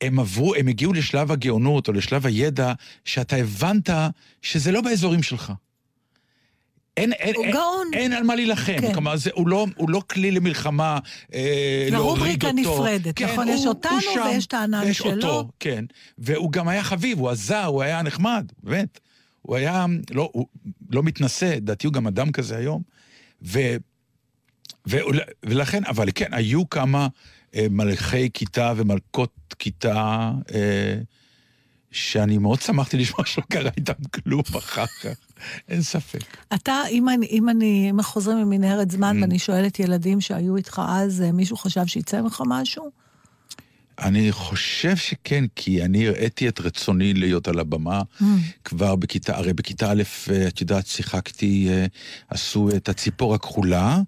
הם עברו, הם הגיעו לשלב הגאונות או לשלב הידע, שאתה הבנת שזה לא באזורים שלך. אין, אין, הוא אין, גאון. אין על מה להילחם, כן. כלומר, זה, הוא, לא, הוא לא כלי למלחמה, אה, להוריד אותו. רובריקה נפרדת, נכון? יש אותנו ויש את הענן שלו. אותו, כן. והוא גם היה חביב, הוא עזר, הוא היה נחמד, באמת. הוא היה, לא, הוא לא מתנשא, לדעתי הוא גם אדם כזה היום. ו, ו, ולכן, אבל כן, היו כמה מלכי כיתה ומלכות כיתה, אה, שאני מאוד שמחתי לשמוע שלא קרה איתם כלום אחר כך, אין ספק. אתה, אם אני, אם אני, אם חוזרים ממנהרת זמן Mm. ואני שואלת ילדים שהיו איתך אז, אה, מישהו חשב שיצא ממך משהו? אני חושב שכן, כי אני הראיתי את רצוני להיות על הבמה Mm. כבר בכיתה, הרי בכיתה א', אה, את יודעת, שיחקתי, אה, עשו את הציפור הכחולה.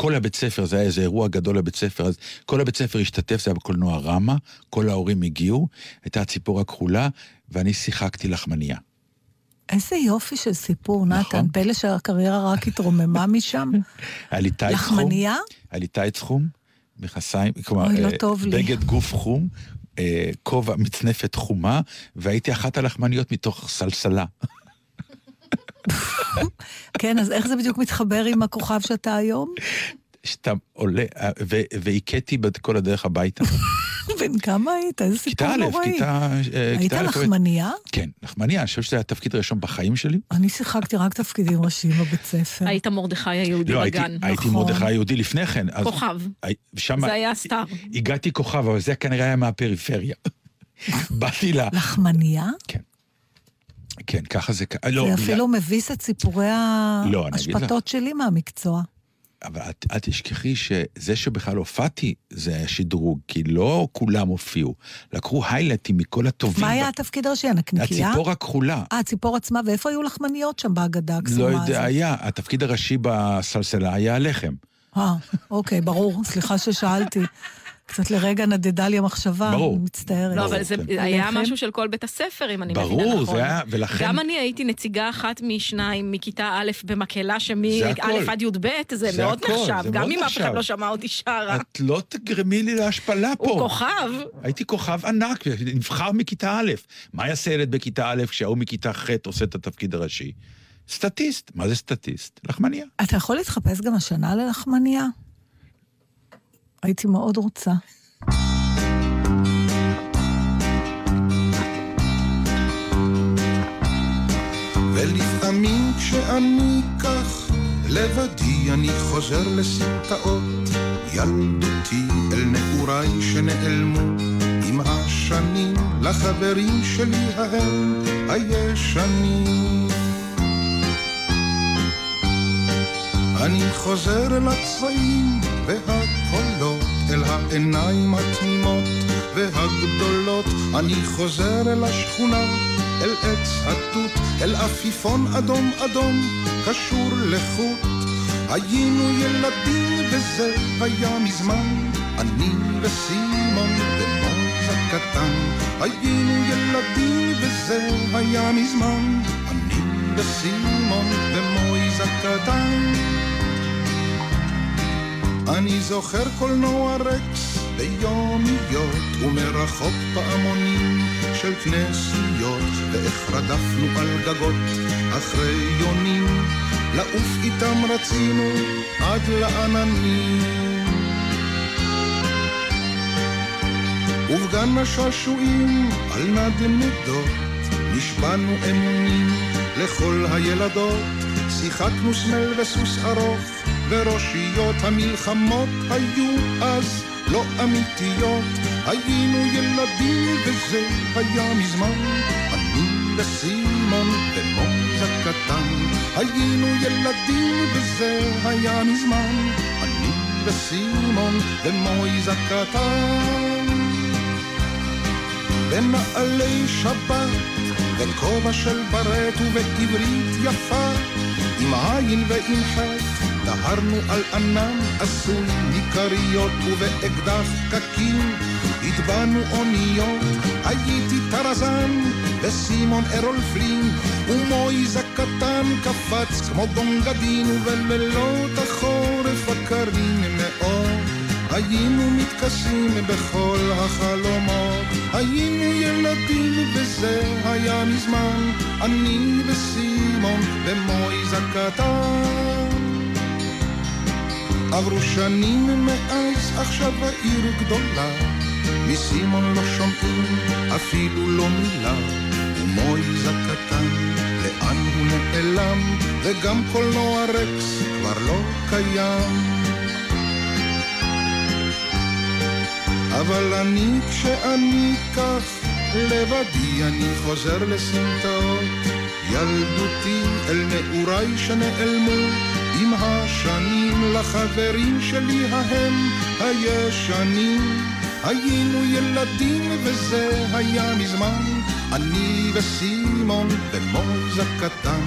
כל הבית ספר, זה היה איזה אירוע גדול לבית ספר, אז כל הבית ספר השתתף, זה היה בקולנוע רמה, כל ההורים הגיעו, הייתה הציפור הכחולה, ואני שיחקתי לחמניה. איזה יופי של סיפור, נתן. נכון. פלא שהקריירה רק התרוממה משם. היה לי. לחמניה? היה לי חום, מכסיים, כלומר, לא אה. בגד גוף חום, אה, כובע מצנפת חומה, והייתי אחת הלחמניות מתוך סלסלה. כן, אז איך זה בדיוק מתחבר עם הכוכב שאתה היום? שאתה עולה, אה, והכיתי כל הדרך הביתה. בן כמה היית? איזה סיפור כיתה א', נוראי. כיתה... אה, היית כיתה א', לחמניה? כן, לחמניה, אני חושב שזה היה התפקיד הראשון בחיים שלי. אני שיחקתי רק תפקידים ראשיים בבית ספר. היית מרדכי היהודי לא, הייתי, בגן. הייתי נכון. מרדכי היהודי לפני כן. אז- כוכב. זה היה סטאר. הגעתי כוכב, אבל זה כנראה היה מהפריפריה. באתי ל... לחמניה? כן, ככה זה... לא, זה אפילו מביס את סיפורי לא. ההשפטות שלי מהמקצוע. אבל את, אל תשכחי שזה שבכלל הופעתי, זה היה שדרוג, כי לא כולם הופיעו. לקחו היילייטים מכל הטובים. מה היה ב- התפקיד הראשי? הנקניקייה? הציפור הכחולה. אה, הציפור עצמה, ואיפה היו לחמניות שם בהגדה הקסומה לא הזאת? יודע, היה. התפקיד הראשי בסלסלה היה הלחם. אה, אוקיי, ברור. סליחה ששאלתי. קצת לרגע נדדה לי המחשבה, ברור. אני מצטערת. לא, אבל זה כן. היה? משהו של כל בית הספר, אם אני מבינה נכון. ברור, זה היה, ולכן... גם אני הייתי נציגה אחת משניים מכיתה א' במקהלה, שמא'. עד י"ב, זה זה מאוד הכל, נחשב, זה גם מאוד אם אף. אחד לא שמע אותי שרה. את לא תגרמי לי להשפלה פה. הוא כוכב. הייתי כוכב ענק, נבחר מכיתה א'. מה יעשה ילד בכיתה א' כשההוא מכיתה ח' עושה את התפקיד הראשי? סטטיסט. מה זה סטטיסט? לחמניה. אתה יכול להתחפש גם השנה ללחמניה? הייתי מאוד רוצה. ולפעמים כשאני כך לבדי אני חוזר לסמטאות ילדותי אל נעוריי שנעלמו עם השנים לחברים שלי ההם הישנים אני חוזר אל הצבעים אל העיניים התמימות והגדולות. אני חוזר אל השכונה, אל עץ התות, אל עפיפון אדום אדום, קשור לחוט. היינו ילדים וזה היה מזמן, אני וסימון ומויז הקטן. היינו ילדים וזה היה מזמן, אני וסימון ומויז הקטן. אני זוכר קולנוע רקס ביומיות ומרחוק פעמונים של כנסיות ואיך רדפנו על גגות אחרי יונים. לעוף איתם רצינו עד לעננים. ובגן השעשועים על נדנדות נשבענו אמונים לכל הילדות. שיחקנו סמל וסוס ארוך וראשיות המלחמות היו אז לא אמיתיות. היינו ילדים וזה היה מזמן. אני וסימון ומויז הקטן היינו ילדים וזה היה מזמן. אני וסימון ומויז הקטן בנעלי שבת וכובע של ברט ובעברית יפה עם עין ועם חטא דהרנו על ענן עשוי מכריות ובאקדח קקים הטבענו אוניות. הייתי טרזן וסימון ארול פלין ומויז הקטן קפץ כמו דונגדין ובלילות החורף הקרים מאוד. היינו מתכסים בכל החלומות, היינו ילדים וזה היה מזמן, אני וסימון במויז הקטן. עברו שנים מאז, עכשיו העיר גדולה, מסימון לא שומעים אפילו לא מילה, ומויז הקטן, לאן הוא נעלם, וגם קולנוע רקס כבר לא קיים. אבל אני כשאני כך לבדי אני חוזר לסמטאות. ילדותי אל נעוריי שנעלמו עם השנים לחברים שלי ההם הישנים. היינו ילדים וזה היה מזמן אני וסימון ומויז הקטן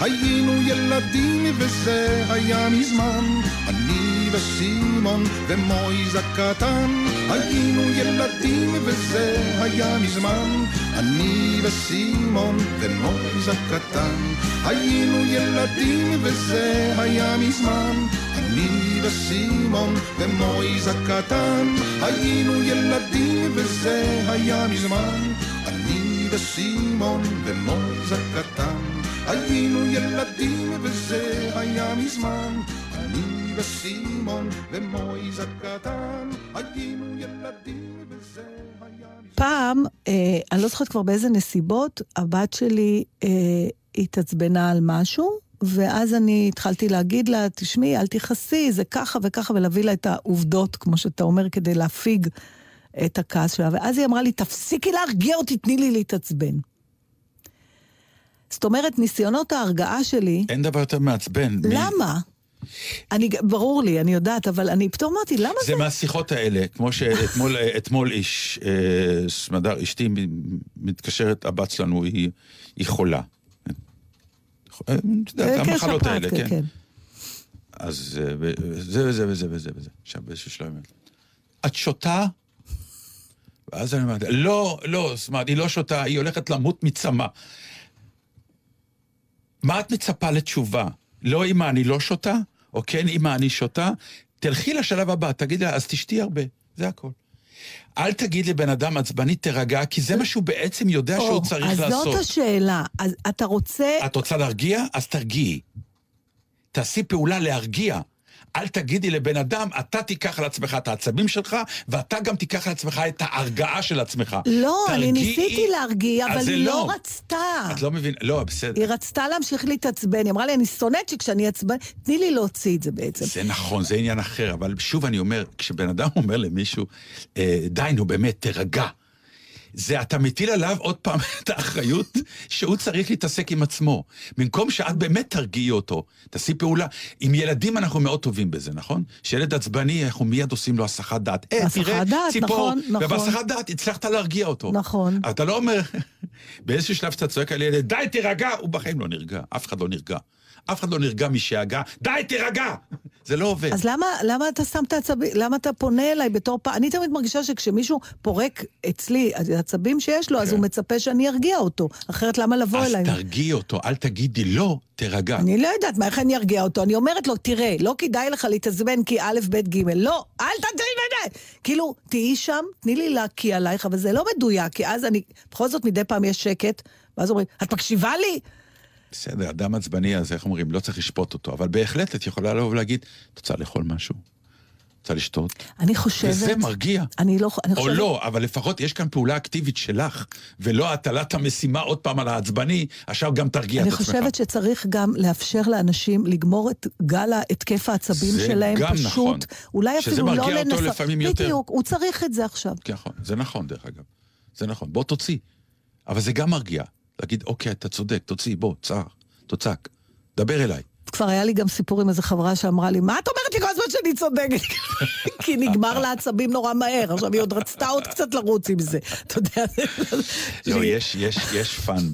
היינו ילדים וזה היה מזמן. אני וסימון ומויז הקטן היינו ילדים וזה היה מזמן. אני וסימון ומויז הקטן היינו ילדים וזה היה מזמן. אני וסימון ומויז הקטן היינו ילדים וזה היה מזמן וסימון ומויז הקטן היינו ילדים וזה היה מזמן אני וסימון ומויז הקטן היינו ילדים וזה פעם, אה, אני לא זוכרת כבר באיזה נסיבות, הבת שלי אה, התעצבנה על משהו, ואז אני התחלתי להגיד לה, תשמעי, אל תכעסי, זה ככה וככה, ולהביא לה את העובדות, כמו שאתה אומר, כדי להפיג את הכעס שלה. ואז היא אמרה לי, תפסיקי להרגיע אותי, תני לי להתעצבן. זאת אומרת, ניסיונות ההרגעה שלי, אין דבר יותר מעצבן. למה? אני, ברור לי, אני יודעת, אבל אני פתאום אמרתי, למה זה... זה מהשיחות האלה, כמו שאתמול אתמול איש, אה, סמדר, אשתי מתקשרת, הבת שלנו היא, היא חולה. אה, יודע, כן, המחלות האלה, כן, כן. אז אה, זה וזה וזה וזה וזה. עכשיו באיזשהו שלב, את שותה? ואז אני אומרת, לא, לא, זאת אומרת, היא לא שותה, היא הולכת למות מצמא. מה את מצפה לתשובה? לא, אמא, אני לא שותה? או כן, אמא, אני שותה? תלכי לשלב הבא, תגידי לה, אז תשתי הרבה, זה הכל. אל תגיד לבן אדם עצבני, תירגע, כי זה מה שהוא בעצם יודע שהוא או, צריך אז לעשות. זאת השאלה. אז אתה רוצה... את רוצה להרגיע? אז תרגיעי. תעשי פעולה להרגיע. אל תגידי לבן אדם, אתה תיקח על עצמך את העצבים שלך, ואתה גם תיקח על עצמך את ההרגעה של עצמך. לא, אני תרגיעי. ניסיתי להרגיע, אבל היא לא לא. רצתה. את לא מבינה, לא, בסדר. היא רצתה להמשיך להתעצבן, היא אמרה לי, אני שונאת שכשאני עצבן, תני לי להוציא את זה בעצם. זה נכון, זה עניין אחר, אבל שוב אני אומר, כשבן אדם אומר למישהו, אה, די, נו באמת, תירגע. זה אתה מטיל עליו עוד פעם את האחריות שהוא צריך להתעסק עם עצמו. במקום שאת באמת תרגיעי אותו, תעשי פעולה. עם ילדים אנחנו מאוד טובים בזה, נכון? שילד עצבני, אנחנו מיד עושים לו הסחת דעת. אה, תראה, דעת, ציפור. נכון, נכון. ובהסחת דעת הצלחת להרגיע אותו. נכון. אתה לא אומר, באיזשהו שלב שאתה צועק על ילד, די, תירגע, הוא בחיים לא נרגע, אף אחד לא נרגע. אף אחד לא נרגע משאגה, די, תירגע! זה לא עובד. אז למה, למה אתה שם את העצבים, למה אתה פונה אליי בתור פעם? אני תמיד מרגישה שכשמישהו פורק אצלי העצבים שיש לו, אז כן. הוא מצפה שאני ארגיע אותו. אחרת למה לבוא אז אליי? תרגיעי אותו, אל תגידי לא, תירגע. אני לא יודעת מה, איך אני ארגיע אותו. אני אומרת לו, תראה, לא כדאי לך להתעצבן כי א', ב', ג', לא, אל תתעצבן. כאילו, תהיי שם, תני לי להקיא עלייך, אבל זה לא מדויק, כי אז אני, בכל זאת מדי פעם יש שקט, ואז אומרים, את מקשיבה לי? בסדר, אדם עצבני, אז איך אומרים, לא צריך לשפוט אותו, אבל בהחלט את יכולה לבוא ולהגיד, את רוצה לאכול משהו? רוצה לשתות? אני חושבת... וזה מרגיע. אני לא... אני או חושבת... לא, אבל לפחות יש כאן פעולה אקטיבית שלך, ולא הטלת המשימה עוד פעם על העצבני, עכשיו גם תרגיע את אני עצמך. חושבת שצריך גם לאפשר לאנשים לגמור את גל התקף העצבים זה שלהם, גם פשוט, נכון. אולי שזה אפילו לא מרגיע אותו לנסות. לפעמים יותר. בדיוק, הוא צריך את זה עכשיו. נכון, זה נכון דרך אגב. זה נכון, בוא תוציא. אבל זה גם מרגיע. להגיד, אוקיי, אתה צודק, תוציא, בוא, צער, תוצק, דבר אליי. כבר היה לי גם סיפור עם איזו חברה שאמרה לי, מה את אומרת לי כל הזמן שאני צודקת? כי נגמר לה עצבים נורא מהר. עכשיו, היא עוד רצתה עוד קצת לרוץ עם זה. אתה יודע, לא, יש, fun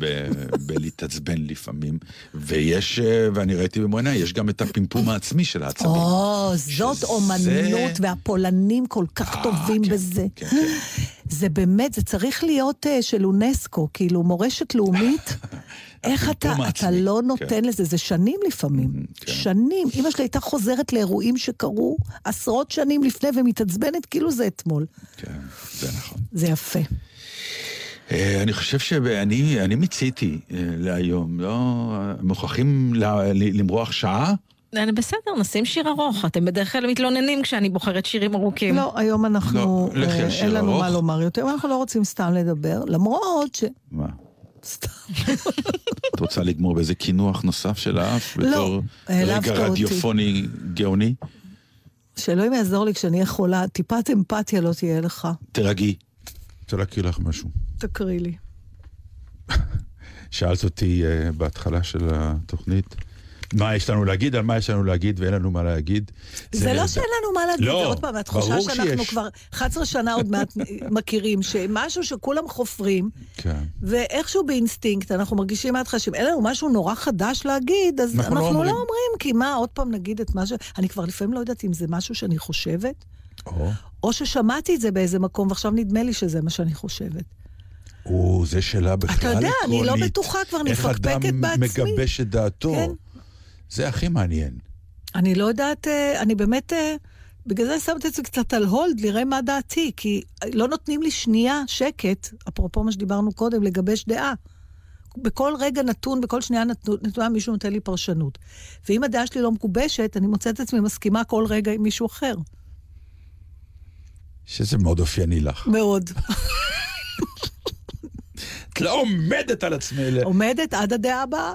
בלהתעצבן לפעמים, ויש, אה, ואני ראיתי במו עיניי, יש גם את הפימפום העצמי של העצבים. או, זאת אומנות, והפולנים כל כך אה, טובים כן, בזה. כן, כן. זה באמת, זה צריך להיות אה, של אונסקו, כאילו מורשת לאומית. איך אתה, אתה העצמי, לא כן. נותן לזה, זה שנים לפעמים. כן. שנים. אמא שלי הייתה חוזרת לאירועים שקרו עשרות שנים לפני ומתעצבנת כאילו זה אתמול. כן, זה נכון. זה יפה. אה, אני חושב שאני אני מיציתי אה, להיום, לא... מוכרחים ל- ל- למרוח שעה? אני בסדר, נשים שיר ארוך. אתם בדרך כלל מתלוננים כשאני בוחרת שירים ארוכים. לא, היום אנחנו, לא, לכי על אה, שיר אין לנו ארוך. מה לומר יותר, אנחנו לא רוצים סתם לדבר, למרות ש... מה? סתם. את רוצה לגמור באיזה קינוח נוסף של האף? לא, בתור העלבת רגע אותי. רדיופוני גאוני? שאלוהים יעזור לי כשאני אהיה חולה, טיפת אמפתיה לא תהיה לך. תירגעי. רוצה להקריא לך משהו. תקריא לי. שאלת אותי uh, בהתחלה של התוכנית, מה יש לנו להגיד, על מה יש לנו להגיד ואין לנו מה להגיד. זה לא שאין לנו מה להגיד, לא, זה עוד פעם, התחושה שאנחנו שיש. כבר 11 שנה עוד מעט מכירים, שמשהו שכולם חופרים, כן. ואיכשהו באינסטינקט אנחנו מרגישים מההתחלה שאם אין לנו משהו נורא חדש להגיד, אז אנחנו אנחנו, לא לא, אומרים. אומרים, כי מה, עוד פעם נגיד את מה ש... אני כבר לפעמים לא יודעת אם זה משהו שאני חושבת, או, או ששמעתי את זה באיזה מקום, ועכשיו נדמה לי שזה מה שאני חושבת. או, זה שאלה בכלל אתה יודע, אני לא עקרונית. בטוחה, כבר אני איך מפקפקת אדם בעצמי. מגבש את דעתו. כן. זה הכי מעניין. אני לא יודעת, אה, אני באמת, אה, בגלל זה שמתי את זה קצת על הולד, לראה מה דעתי, כי לא נותנים לי שנייה שקט, אפרופו מה שדיברנו קודם, לגבש דעה. בכל רגע נתון, בכל שנייה נתונה מישהו נותן לי פרשנות. ואם הדעה שלי לא מגובשת, אני מוצאת את עצמי מסכימה כל רגע עם מישהו אחר. שזה מאוד אופייני לך. מאוד. את לא עומדת על עצמי. עומדת עד הדעה הבאה.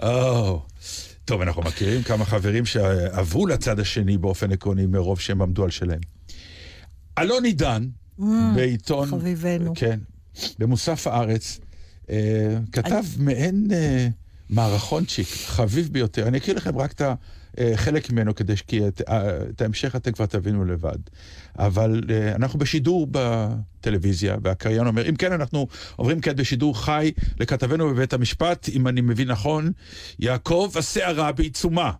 טוב, אנחנו מכירים כמה חברים שעברו לצד השני באופן עקרוני מרוב שהם עמדו על שלהם. אלון עידן, בעיתון... חביבנו. כן, במוסף הארץ, אה, כתב מעין אה, מערכונצ'יק, חביב ביותר. אני אקריא לכם רק את החלק ממנו, כדי כי את, אה, את ההמשך אתם כבר תבינו לבד. אבל אה, אנחנו בשידור בטלוויזיה, והקריין אומר, אם כן, אנחנו עוברים כעת בשידור חי לכתבנו בבית המשפט, אם אני מבין נכון, יעקב הסערה בעיצומה.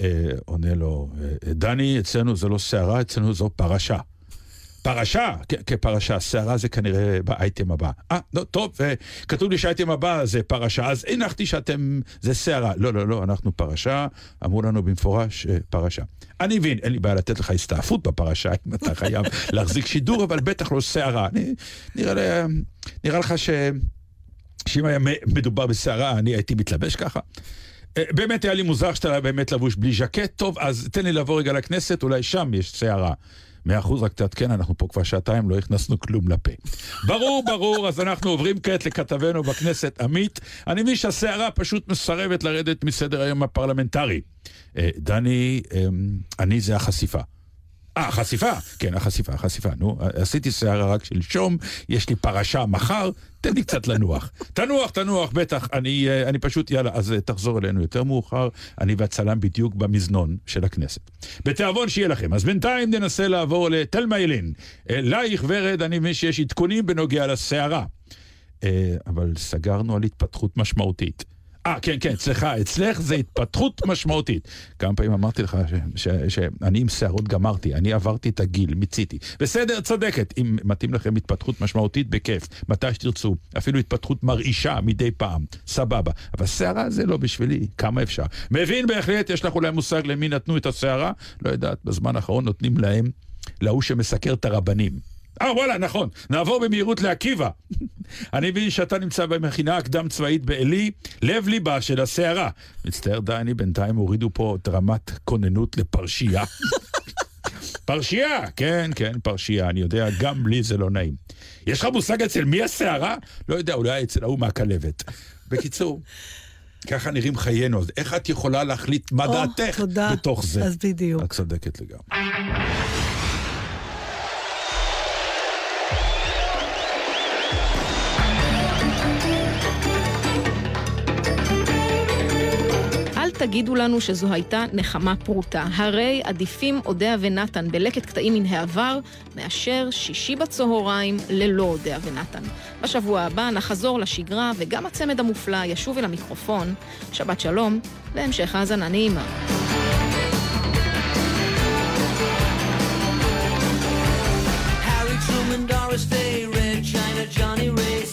אה, עונה לו, אה, דני, אצלנו זו לא סערה, אצלנו זו פרשה. פרשה, כפרשה, סערה זה כנראה באייטם הבא. אה, לא, טוב, אה, כתוב לי שהאייטם הבא זה פרשה, אז הנחתי שאתם, זה סערה. לא, לא, לא, אנחנו פרשה, אמרו לנו במפורש אה, פרשה. אני מבין, אין לי בעיה לתת לך הסתעפות בפרשה, אם אתה חייב להחזיק שידור, אבל בטח לא סערה. אני, נראה, לי, נראה לך ש... שאם היה מדובר בסערה, אני הייתי מתלבש ככה. אה, באמת היה לי מוזר שאתה באמת לבוש בלי ז'קט, טוב, אז תן לי לבוא רגע לכנסת, אולי שם יש סערה. מאה אחוז, רק תעדכן, אנחנו פה כבר שעתיים, לא הכנסנו כלום לפה. ברור, ברור, אז אנחנו עוברים כעת לכתבנו בכנסת, עמית. אני מבין שהסערה פשוט מסרבת לרדת מסדר היום הפרלמנטרי. אה, דני, אה, אני זה החשיפה. אה, החשיפה, כן, החשיפה, החשיפה, נו, עשיתי שערה רק שלשום, יש לי פרשה מחר, תן לי קצת לנוח. תנוח, תנוח, בטח, אני, אה, אני פשוט, יאללה, אז אה, תחזור אלינו יותר מאוחר, אני והצלם בדיוק במזנון של הכנסת. בתיאבון שיהיה לכם. אז בינתיים ננסה לעבור לתלמה ילין. אלייך ורד, אני מבין שיש עדכונים בנוגע לסערה. אה, אבל סגרנו על התפתחות משמעותית. אה, כן, כן, אצלך, אצלך זה התפתחות משמעותית. כמה פעמים אמרתי לך שאני עם שערות גמרתי, אני עברתי את הגיל, מיציתי. בסדר, צודקת, אם מתאים לכם התפתחות משמעותית, בכיף, מתי שתרצו. אפילו התפתחות מרעישה מדי פעם, סבבה. אבל שערה זה לא בשבילי, כמה אפשר. מבין בהחלט, יש לך אולי מושג למי נתנו את השערה? לא יודעת, בזמן האחרון נותנים להם, להוא שמסקר את הרבנים. אה, וואלה, נכון. נעבור במהירות לעקיבא. אני מבין שאתה נמצא במכינה הקדם צבאית בעלי, לב ליבה של הסערה. מצטער, דני, בינתיים הורידו פה את רמת כוננות לפרשייה. פרשייה, כן, כן, פרשייה, אני יודע, גם לי זה לא נעים. יש לך מושג אצל מי הסערה? לא יודע, אולי אצל ההוא מהכלבת. בקיצור, ככה נראים חיינו, איך את יכולה להחליט מה דעתך תודה. בתוך זה? אז בדיוק. את צודקת לגמרי. תגידו לנו שזו הייתה נחמה פרוטה. הרי עדיפים אודיה ונתן בלקט קטעים מן העבר, מאשר שישי בצהריים ללא אודיה ונתן. בשבוע הבא נחזור לשגרה, וגם הצמד המופלא ישוב אל המיקרופון. שבת שלום, והמשך האזנה נעימה.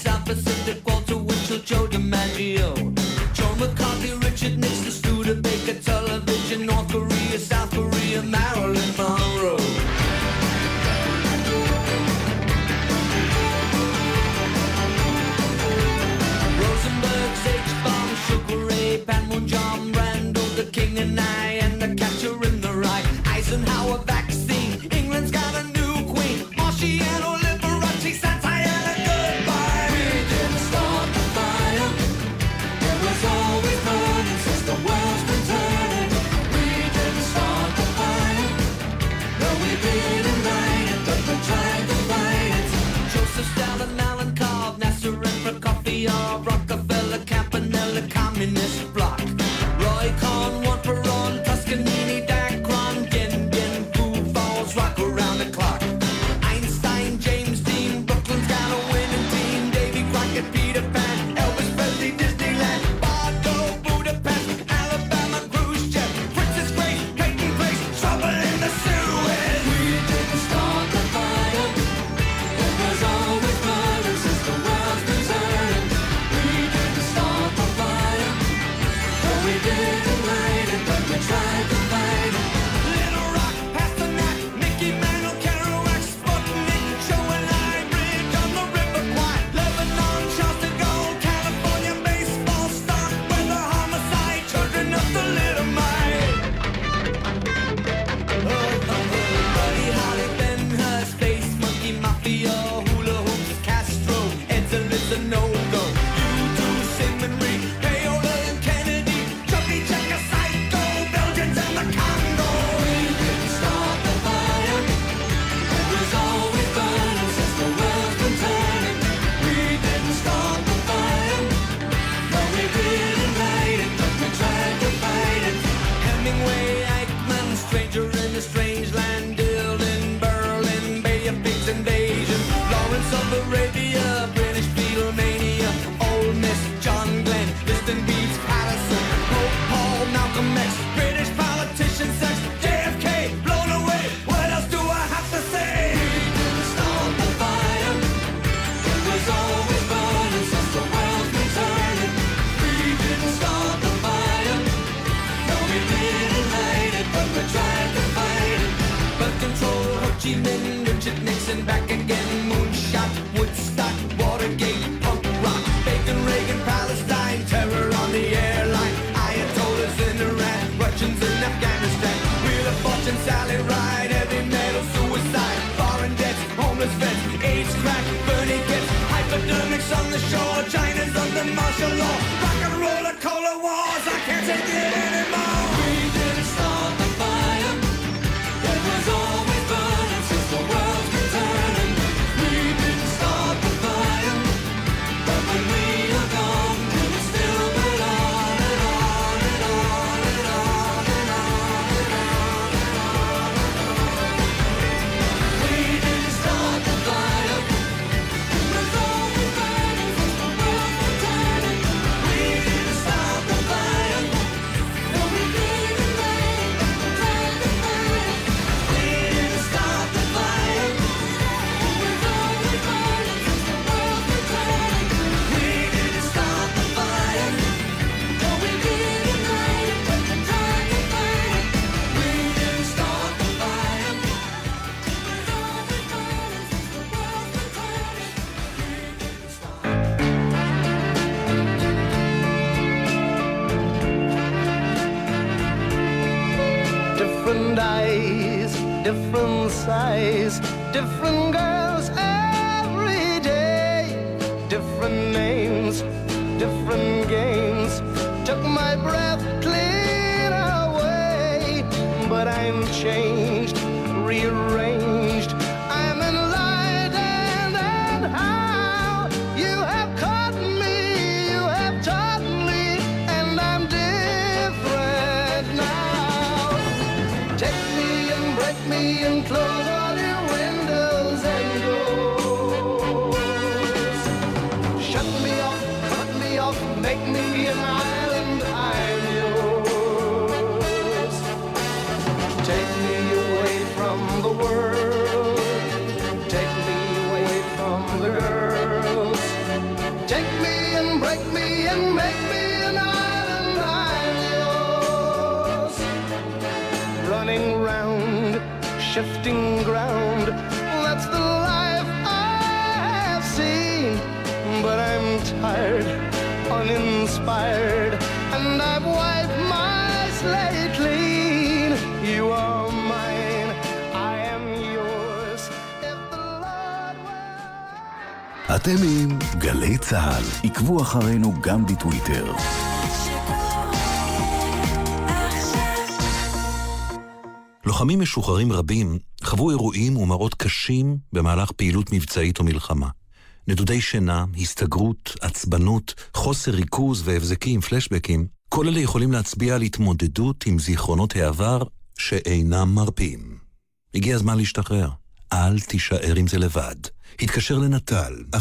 South Pacific Robert Coffey, Richard Nixon, Studebaker, television, North Korea, South Korea, Maryland. silent ride, heavy metal suicide, foreign debts, homeless vets, AIDS crack, burning kids, hypodermics on the shore, China's under martial law. shifting ground. That's the life I have seen. But I'm tired, uninspired, and I've wiped my slate clean. You are mine, I am yours. If the Lord will. אתם עם גלי צה"ל. עקבו אחרינו גם בטוויטר. לוחמים משוחררים רבים חוו אירועים ומראות קשים במהלך פעילות מבצעית או מלחמה. נדודי שינה, הסתגרות, עצבנות, חוסר ריכוז והבזקים, פלשבקים, כל אלה יכולים להצביע על התמודדות עם זיכרונות העבר שאינם מרפים. הגיע הזמן להשתחרר. אל תישאר עם זה לבד. התקשר לנט"ל, 1-800-363-363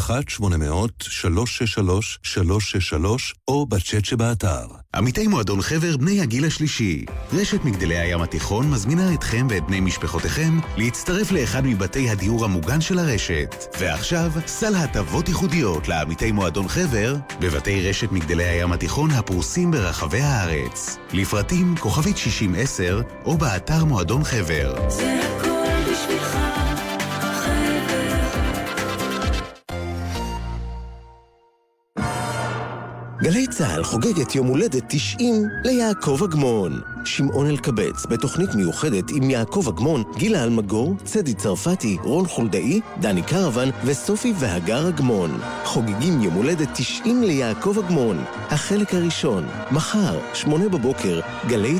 או בצ'אט שבאתר. עמיתי מועדון חבר בני הגיל השלישי. רשת מגדלי הים התיכון מזמינה אתכם ואת בני משפחותיכם להצטרף לאחד מבתי הדיור המוגן של הרשת. ועכשיו, סל הטבות ייחודיות לעמיתי מועדון חבר בבתי רשת מגדלי הים התיכון הפרוסים ברחבי הארץ. לפרטים כוכבית 6010 או באתר מועדון חבר. זה הכל גלי צה"ל חוגגת יום הולדת 90 ליעקב אגמון. שמעון אלקבץ בתוכנית מיוחדת עם יעקב אגמון, גילה אלמגור, צדי צרפתי, רון חולדאי, דני קרוון וסופי והגר אגמון. חוגגים יום הולדת 90 ליעקב אגמון. החלק הראשון, מחר, שמונה בבוקר, גלי